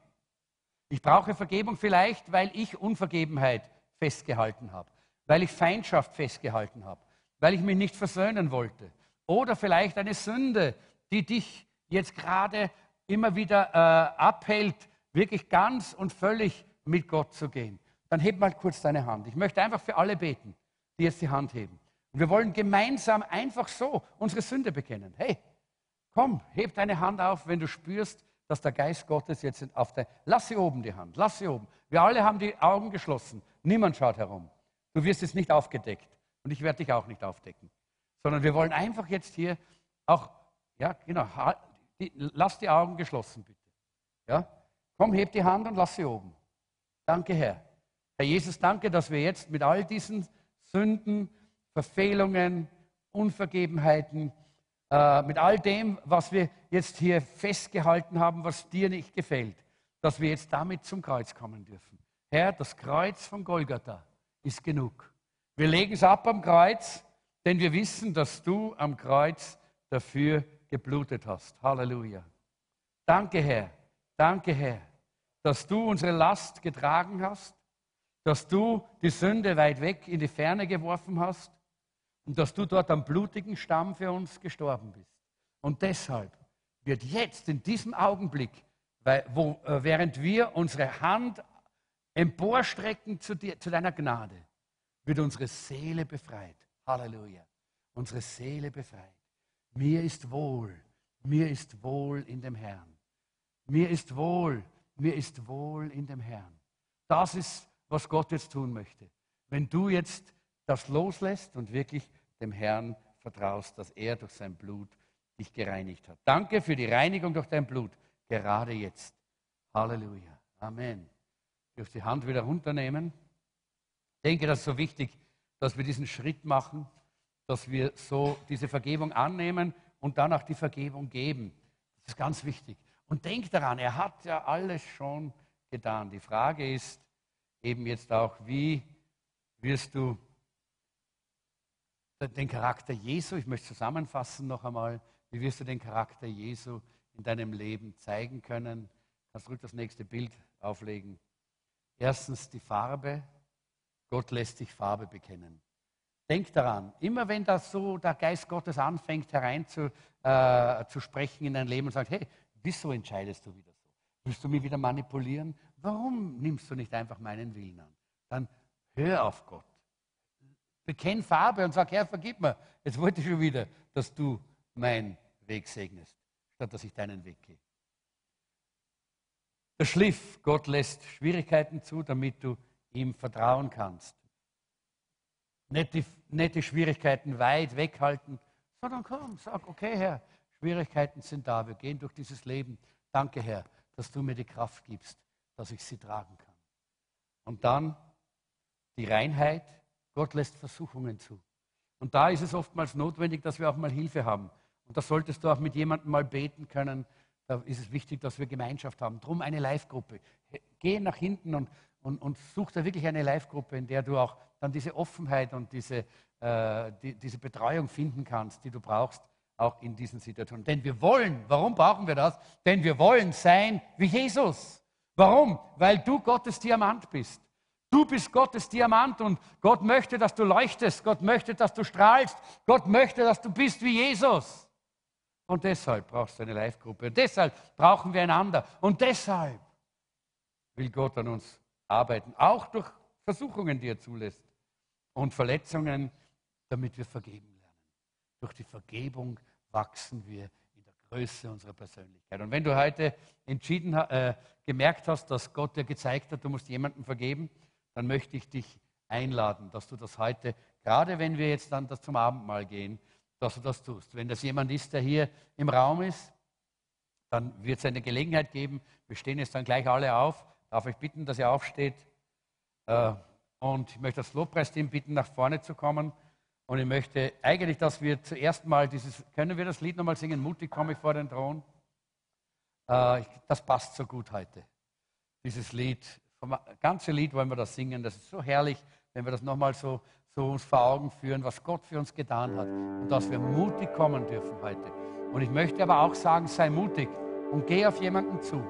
Ich brauche Vergebung vielleicht, weil ich Unvergebenheit festgehalten habe, weil ich Feindschaft festgehalten habe, weil ich mich nicht versöhnen wollte, oder vielleicht eine Sünde, die dich jetzt gerade immer wieder äh, abhält, wirklich ganz und völlig mit Gott zu gehen. Dann heb mal kurz deine Hand. Ich möchte einfach für alle beten, die jetzt die Hand heben. Und wir wollen gemeinsam einfach so unsere Sünde bekennen. Hey, komm, heb deine Hand auf, wenn du spürst, dass der Geist Gottes jetzt auf der. Lass sie oben die Hand, lass sie oben. Wir alle haben die Augen geschlossen. Niemand schaut herum. Du wirst jetzt nicht aufgedeckt. Und ich werde dich auch nicht aufdecken sondern wir wollen einfach jetzt hier auch, ja, genau, die, lass die Augen geschlossen, bitte. Ja? Komm, heb die Hand und lass sie oben. Danke, Herr. Herr Jesus, danke, dass wir jetzt mit all diesen Sünden, Verfehlungen, Unvergebenheiten, äh, mit all dem, was wir jetzt hier festgehalten haben, was dir nicht gefällt, dass wir jetzt damit zum Kreuz kommen dürfen. Herr, das Kreuz von Golgatha ist genug. Wir legen es ab am Kreuz denn wir wissen, dass du am Kreuz dafür geblutet hast. Halleluja. Danke, Herr. Danke, Herr, dass du unsere Last getragen hast, dass du die Sünde weit weg in die Ferne geworfen hast und dass du dort am blutigen Stamm für uns gestorben bist. Und deshalb wird jetzt in diesem Augenblick, wo, äh, während wir unsere Hand emporstrecken zu, dir, zu deiner Gnade, wird unsere Seele befreit. Halleluja. Unsere Seele befreit. Mir ist wohl, mir ist wohl in dem Herrn. Mir ist wohl, mir ist wohl in dem Herrn. Das ist, was Gott jetzt tun möchte. Wenn du jetzt das loslässt und wirklich dem Herrn vertraust, dass er durch sein Blut dich gereinigt hat. Danke für die Reinigung durch dein Blut, gerade jetzt. Halleluja. Amen. Ich dürfte die Hand wieder runternehmen. Ich denke, das ist so wichtig, dass wir diesen Schritt machen, dass wir so diese Vergebung annehmen und dann auch die Vergebung geben. Das ist ganz wichtig. Und denk daran, er hat ja alles schon getan. Die Frage ist eben jetzt auch, wie wirst du den Charakter Jesu, ich möchte zusammenfassen noch einmal, wie wirst du den Charakter Jesu in deinem Leben zeigen können? Kannst du das nächste Bild auflegen? Erstens die Farbe, Gott lässt sich Farbe bekennen. Denk daran, immer wenn das so der Geist Gottes anfängt hereinzusprechen äh, zu sprechen in dein Leben und sagt, hey, wieso entscheidest du wieder so? Willst du mich wieder manipulieren? Warum nimmst du nicht einfach meinen Willen an? Dann hör auf Gott. Bekenn Farbe und sag, Herr, vergib mir. Jetzt wollte ich schon wieder, dass du meinen Weg segnest, statt dass ich deinen Weg gehe. Der Schliff, Gott lässt Schwierigkeiten zu, damit du ihm vertrauen kannst. Nicht die, nicht die Schwierigkeiten weit weghalten, sondern komm, sag, okay, Herr, Schwierigkeiten sind da, wir gehen durch dieses Leben. Danke, Herr, dass du mir die Kraft gibst, dass ich sie tragen kann. Und dann die Reinheit, Gott lässt Versuchungen zu. Und da ist es oftmals notwendig, dass wir auch mal Hilfe haben. Und da solltest du auch mit jemandem mal beten können. Da ist es wichtig, dass wir Gemeinschaft haben. Drum eine Live-Gruppe. Geh nach hinten und und, und such da wirklich eine Live-Gruppe, in der du auch dann diese Offenheit und diese, äh, die, diese Betreuung finden kannst, die du brauchst, auch in diesen Situationen. Denn wir wollen, warum brauchen wir das? Denn wir wollen sein wie Jesus. Warum? Weil du Gottes Diamant bist. Du bist Gottes Diamant und Gott möchte, dass du leuchtest. Gott möchte, dass du strahlst. Gott möchte, dass du bist wie Jesus. Und deshalb brauchst du eine Live-Gruppe. Deshalb brauchen wir einander. Und deshalb will Gott an uns arbeiten, auch durch Versuchungen, die er zulässt und Verletzungen, damit wir vergeben lernen. Durch die Vergebung wachsen wir in der Größe unserer Persönlichkeit. Und wenn du heute entschieden äh, gemerkt hast, dass Gott dir gezeigt hat, du musst jemandem vergeben, dann möchte ich dich einladen, dass du das heute, gerade wenn wir jetzt dann das zum Abendmahl gehen, dass du das tust. Wenn das jemand ist, der hier im Raum ist, dann wird es eine Gelegenheit geben. Wir stehen jetzt dann gleich alle auf. Darf ich bitten, dass ihr aufsteht? Äh, und ich möchte das Lobpreisteam bitten, nach vorne zu kommen. Und ich möchte eigentlich, dass wir zuerst mal dieses, können wir das Lied nochmal singen? Mutig komme ich vor den Thron. Äh, das passt so gut heute. Dieses Lied, das ganze Lied wollen wir das singen. Das ist so herrlich, wenn wir das nochmal so, so uns vor Augen führen, was Gott für uns getan hat. Und dass wir mutig kommen dürfen heute. Und ich möchte aber auch sagen, sei mutig und geh auf jemanden zu,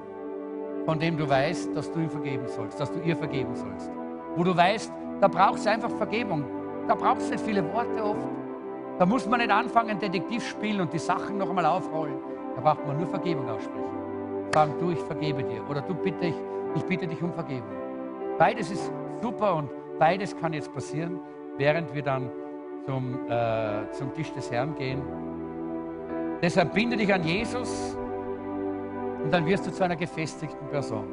von dem du weißt, dass du ihm vergeben sollst, dass du ihr vergeben sollst. Wo du weißt, da brauchst du einfach Vergebung. Da brauchst du nicht viele Worte oft. Da muss man nicht anfangen, Detektiv spielen und die Sachen noch einmal aufrollen. Da braucht man nur Vergebung aussprechen. Sagen, du, ich vergebe dir. Oder du bitte ich, ich bitte dich um Vergebung. Beides ist super und beides kann jetzt passieren, während wir dann zum, äh, zum Tisch des Herrn gehen. Deshalb binde dich an Jesus und dann wirst du zu einer gefestigten Person.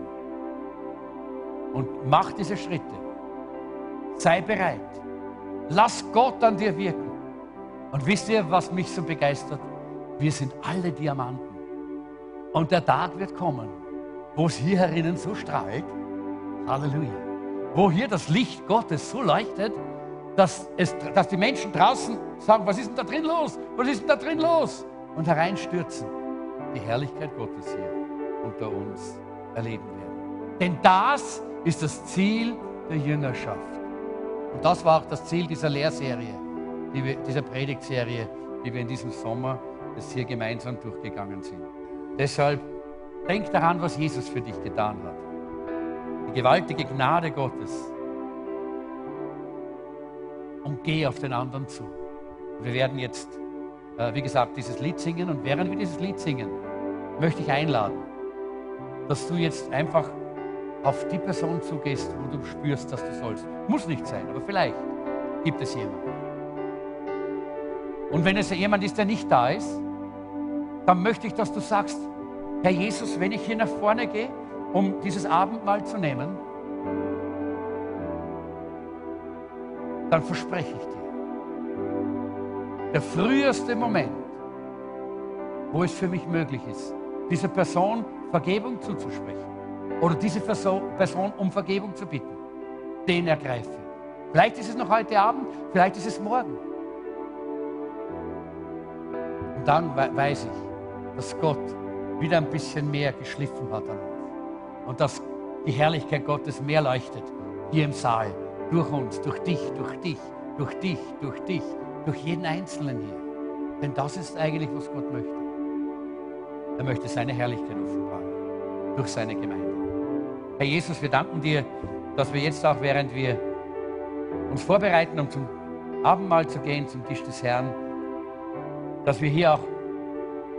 Und mach diese Schritte. Sei bereit. Lass Gott an dir wirken. Und wisst ihr, was mich so begeistert? Wir sind alle Diamanten. Und der Tag wird kommen, wo es hier herinnen so strahlt. Halleluja. Wo hier das Licht Gottes so leuchtet, dass, es, dass die Menschen draußen sagen, was ist denn da drin los? Was ist denn da drin los? Und hereinstürzen. Die Herrlichkeit Gottes hier unter uns erleben werden. Denn das ist das Ziel der Jüngerschaft. Und das war auch das Ziel dieser Lehrserie, die wir, dieser Predigtserie, die wir in diesem Sommer das hier gemeinsam durchgegangen sind. Deshalb denk daran, was Jesus für dich getan hat. Die gewaltige Gnade Gottes. Und geh auf den anderen zu. Wir werden jetzt, äh, wie gesagt, dieses Lied singen und während wir dieses Lied singen, möchte ich einladen, dass du jetzt einfach auf die Person zugehst, wo du spürst, dass du sollst. Muss nicht sein, aber vielleicht gibt es jemanden. Und wenn es jemand ist, der nicht da ist, dann möchte ich, dass du sagst, Herr Jesus, wenn ich hier nach vorne gehe, um dieses Abendmahl zu nehmen, dann verspreche ich dir, der früheste Moment, wo es für mich möglich ist, dieser Person Vergebung zuzusprechen oder diese Person um Vergebung zu bitten, den ergreife. Vielleicht ist es noch heute Abend, vielleicht ist es morgen. Und dann weiß ich, dass Gott wieder ein bisschen mehr geschliffen hat uns. Und dass die Herrlichkeit Gottes mehr leuchtet hier im Saal, durch uns, durch dich, durch dich, durch dich, durch dich, durch jeden Einzelnen hier. Denn das ist eigentlich, was Gott möchte. Er möchte seine Herrlichkeit offenbaren durch seine Gemeinde. Herr Jesus, wir danken dir, dass wir jetzt auch, während wir uns vorbereiten, um zum Abendmahl zu gehen, zum Tisch des Herrn, dass wir hier auch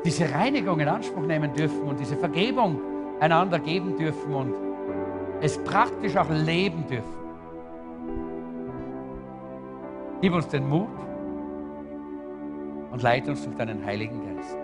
diese Reinigung in Anspruch nehmen dürfen und diese Vergebung einander geben dürfen und es praktisch auch leben dürfen. Gib uns den Mut und leite uns durch deinen Heiligen Geist.